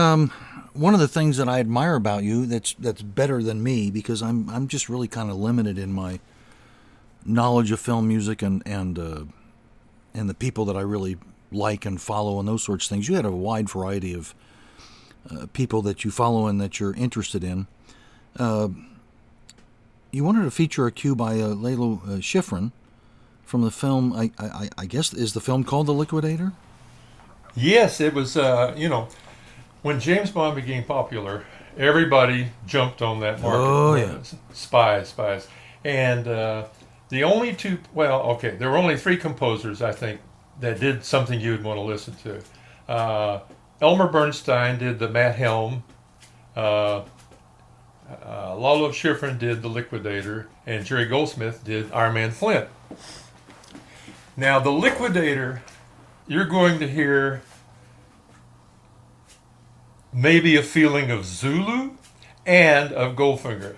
Um, one of the things that I admire about you that's that's better than me because I'm I'm just really kind of limited in my knowledge of film music and and uh, and the people that I really like and follow and those sorts of things. You had a wide variety of uh, people that you follow and that you're interested in. Uh, you wanted to feature a cue by uh, Lalo uh, Schifrin from the film. I, I I guess is the film called The Liquidator. Yes, it was. Uh, you know, when James Bond became popular, everybody jumped on that market. Oh, yeah. spies, spies, and uh, the only two. Well, okay, there were only three composers I think that did something you'd want to listen to. Uh, Elmer Bernstein did the Matt Helm. Uh, uh, Lalo Schifrin did The Liquidator, and Jerry Goldsmith did Our Man Flint. Now, The Liquidator, you're going to hear maybe a feeling of Zulu and of Goldfinger,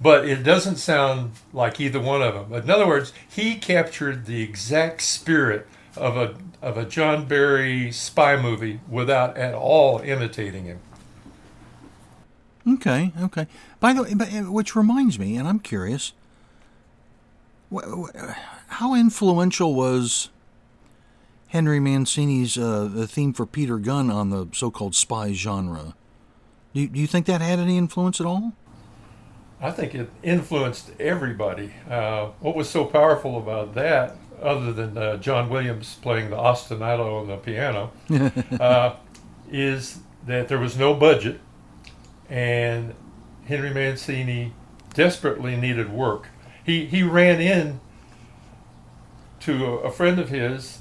but it doesn't sound like either one of them. In other words, he captured the exact spirit of a of a John Barry spy movie without at all imitating him. Okay, okay. By the way, uh, which reminds me, and I'm curious, how influential was Henry Mancini's uh, the theme for Peter Gunn on the so-called spy genre? Do you, do you think that had any influence at all? I think it influenced everybody. Uh, what was so powerful about that, other than uh, John Williams playing the ostinato on the piano, uh, is that there was no budget, and Henry Mancini desperately needed work. He he ran in to a, a friend of his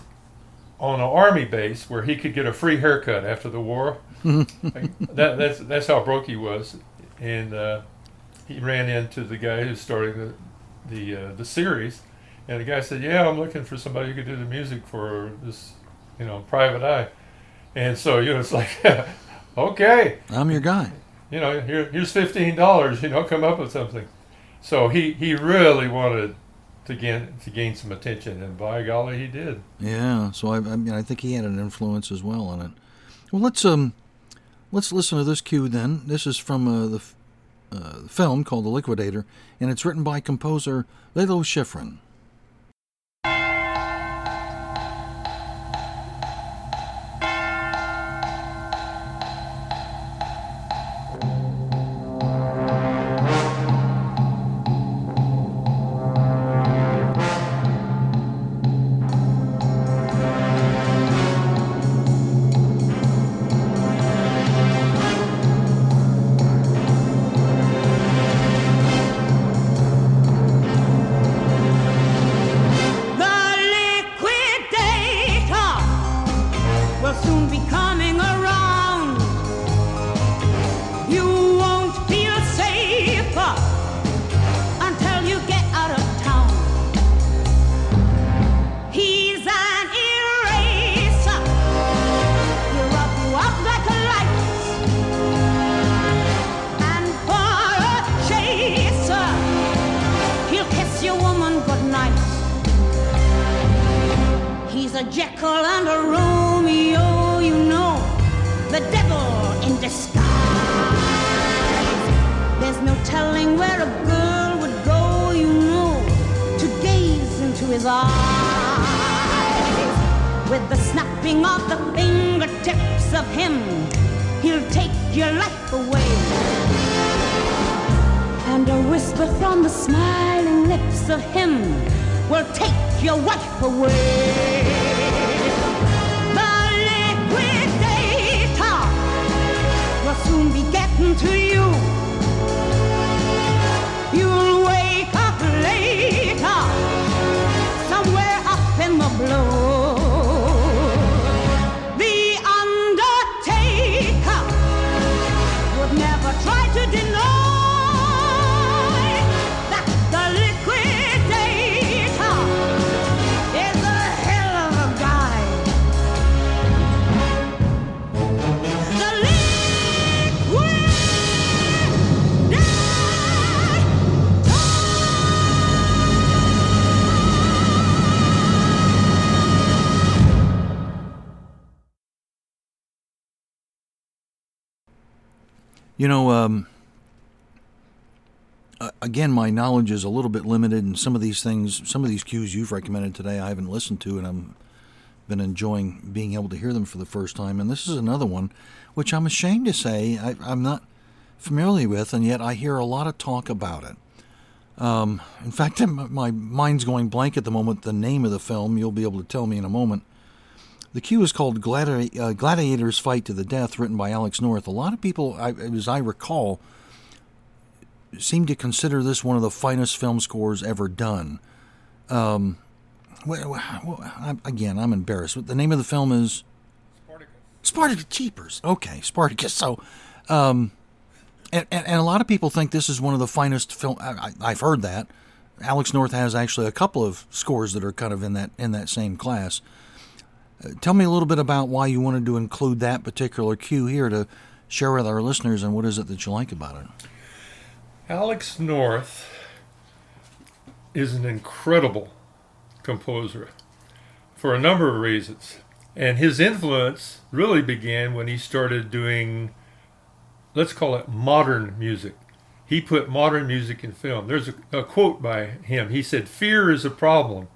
on an army base where he could get a free haircut after the war. that, that's that's how broke he was, and uh, he ran into the guy who's starting the the uh, the series, and the guy said, "Yeah, I'm looking for somebody who could do the music for this, you know, Private Eye," and so you know it's like, okay, I'm your guy. You know, here, here's fifteen dollars. You know, come up with something. So he he really wanted to gain to gain some attention, and by golly, he did. Yeah. So I, I mean, I think he had an influence as well on it. Well, let's um, let's listen to this cue then. This is from uh, the uh, film called The Liquidator, and it's written by composer Lalo Schifrin. Again, my knowledge is a little bit limited, and some of these things, some of these cues you've recommended today, I haven't listened to, and I'm been enjoying being able to hear them for the first time. And this is another one, which I'm ashamed to say I, am not familiar with, and yet I hear a lot of talk about it. Um, in fact, my mind's going blank at the moment. The name of the film, you'll be able to tell me in a moment. The cue is called Gladi- uh, Gladiators Fight to the Death, written by Alex North. A lot of people, I, as I recall, seem to consider this one of the finest film scores ever done. Um, well, well, again, I'm embarrassed. The name of the film is Spartacus. Spartacus Cheapers. Okay, Spartacus. So, um, and, and, and, a lot of people think this is one of the finest film. I, have heard that. Alex North has actually a couple of scores that are kind of in that in that same class. Uh, tell me a little bit about why you wanted to include that particular cue here to share with our listeners, and what is it that you like about it? Alex North is an incredible composer for a number of reasons. And his influence really began when he started doing, let's call it modern music. He put modern music in film. There's a, a quote by him. He said, Fear is a problem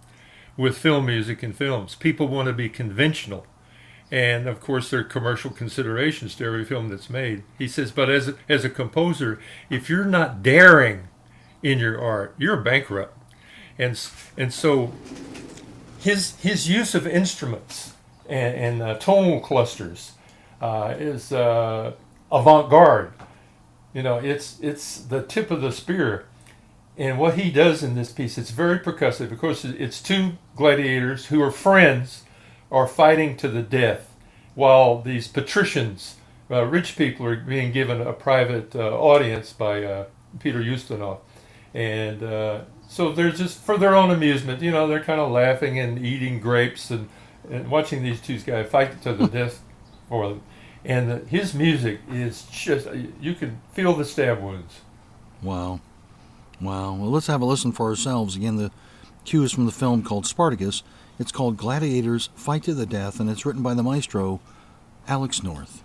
with film music and films. People want to be conventional. And of course, there are commercial considerations to every film that's made. He says, but as a, as a composer, if you're not daring in your art, you're bankrupt. And, and so his, his use of instruments and, and uh, tonal clusters uh, is uh, avant garde. You know, it's, it's the tip of the spear and what he does in this piece, it's very percussive. Of course, it's two gladiators who are friends are fighting to the death, while these patricians, uh, rich people, are being given a private uh, audience by uh, Peter Ustinov. And uh, so they're just for their own amusement, you know, they're kind of laughing and eating grapes and, and watching these two guys fight to the death for them. And the, his music is just, you can feel the stab wounds. Wow. Wow. Well, let's have a listen for ourselves. Again, the cue is from the film called Spartacus. It's called Gladiators Fight to the Death, and it's written by the maestro, Alex North.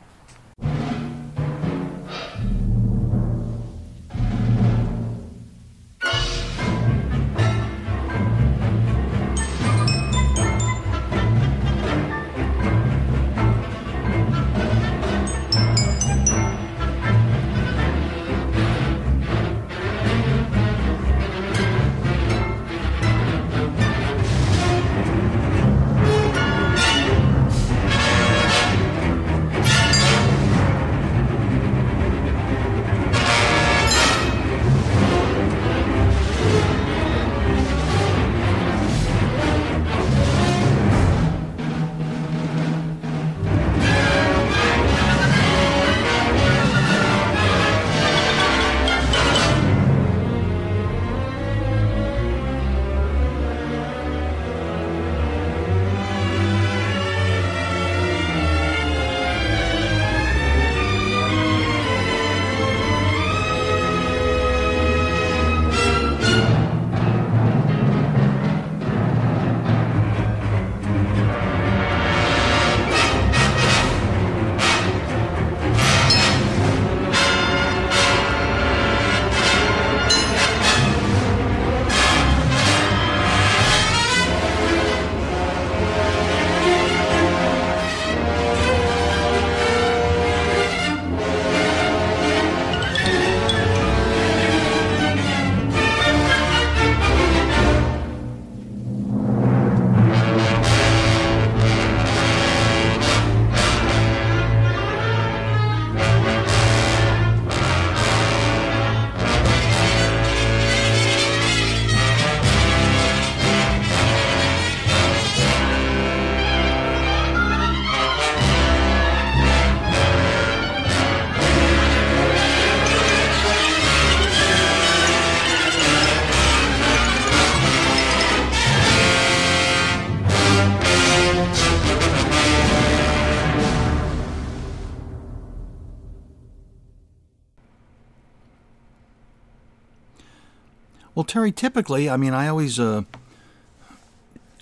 Terry, typically, I mean, I always uh,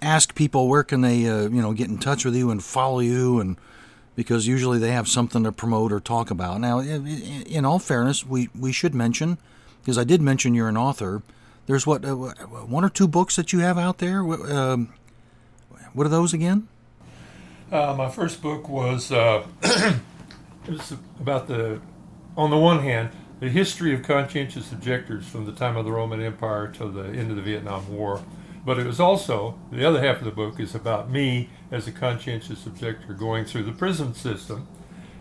ask people where can they, uh, you know, get in touch with you and follow you, and because usually they have something to promote or talk about. Now, in all fairness, we we should mention, because I did mention you're an author. There's what uh, one or two books that you have out there. Um, what are those again? Uh, my first book was uh, it was about the, on the one hand, the history of conscientious objectors from the time of the Roman Empire to the end of the Vietnam War. But it was also, the other half of the book is about me as a conscientious objector going through the prison system.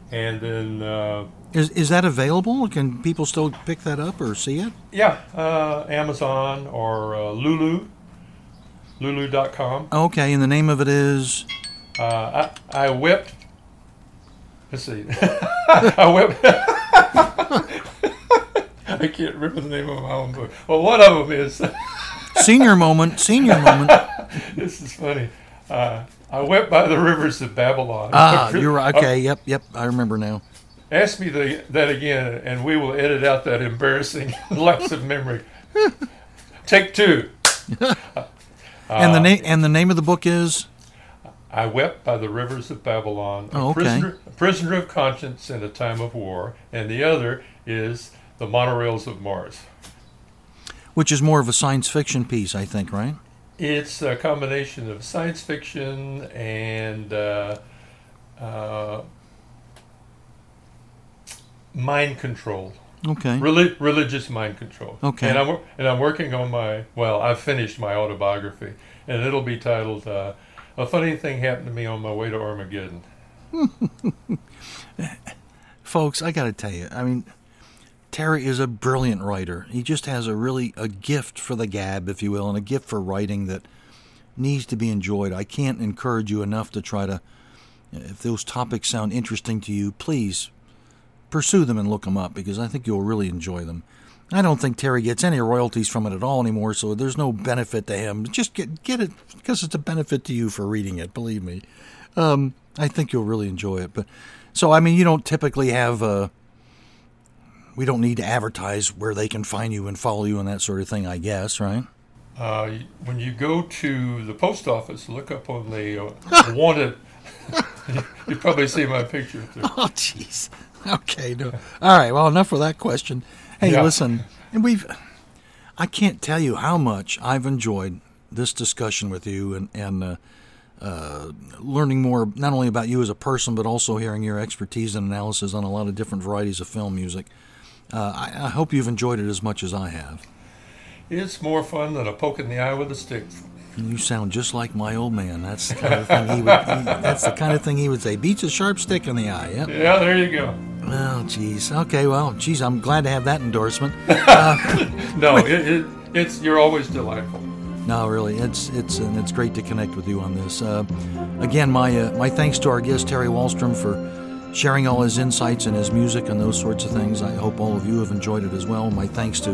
And then. Uh, is, is that available? Can people still pick that up or see it? Yeah, uh, Amazon or uh, Lulu, lulu.com. Okay, and the name of it is? Uh, I, I wept. Let's see. I wept. I can't remember the name of my own book. Well, one of them is Senior Moment. Senior Moment. this is funny. Uh, I went by the rivers of Babylon. Ah, you're right. Okay, yep, yep. I remember now. Ask me the, that again, and we will edit out that embarrassing lapse of memory. Take two. and the name and the name of the book is. I wept by the rivers of Babylon. A oh, okay. prisoner, a prisoner of conscience in a time of war, and the other is the monorails of Mars. Which is more of a science fiction piece, I think, right? It's a combination of science fiction and uh, uh, mind control. Okay. Reli- religious mind control. Okay. And I'm and I'm working on my well, I've finished my autobiography, and it'll be titled uh, "A Funny Thing Happened to Me on My Way to Armageddon." Folks, I got to tell you, I mean Terry is a brilliant writer. He just has a really a gift for the gab, if you will, and a gift for writing that needs to be enjoyed. I can't encourage you enough to try to if those topics sound interesting to you, please pursue them and look them up because I think you'll really enjoy them. I don't think Terry gets any royalties from it at all anymore, so there's no benefit to him. Just get get it because it's a benefit to you for reading it. Believe me, um, I think you'll really enjoy it. But so I mean, you don't typically have. Uh, we don't need to advertise where they can find you and follow you and that sort of thing. I guess, right? Uh, when you go to the post office, look up on the uh, wanted. you probably see my picture. There. Oh, jeez. Okay. No. All right. Well, enough with that question. Hey, Yeah. listen, and we've. I can't tell you how much I've enjoyed this discussion with you and and uh, uh, learning more not only about you as a person, but also hearing your expertise and analysis on a lot of different varieties of film music. Uh, I, I hope you've enjoyed it as much as I have. It's more fun than a poke in the eye with a stick. You sound just like my old man. That's the kind of thing he would. He, that's the kind of thing he would say. Beats a sharp stick in the eye. Yep. Yeah, there you go. Oh, geez. Okay. Well, geez. I'm glad to have that endorsement. No, it, it, it's you're always delightful. No, really, it's it's and it's great to connect with you on this. Uh, again, my uh, my thanks to our guest Terry Walstrom for sharing all his insights and his music and those sorts of things. I hope all of you have enjoyed it as well. My thanks to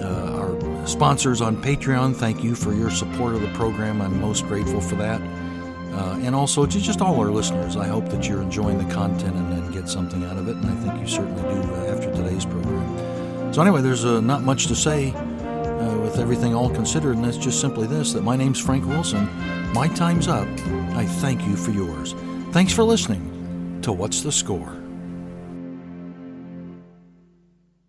uh, our sponsors on Patreon. Thank you for your support of the program. I'm most grateful for that. Uh, and also to just all our listeners. I hope that you're enjoying the content and, and get something out of it, and I think you certainly do uh, after today's program. So anyway, there's uh, not much to say uh, with everything all considered, and that's just simply this that my name's Frank Wilson. My time's up. I thank you for yours. Thanks for listening to What's the Score?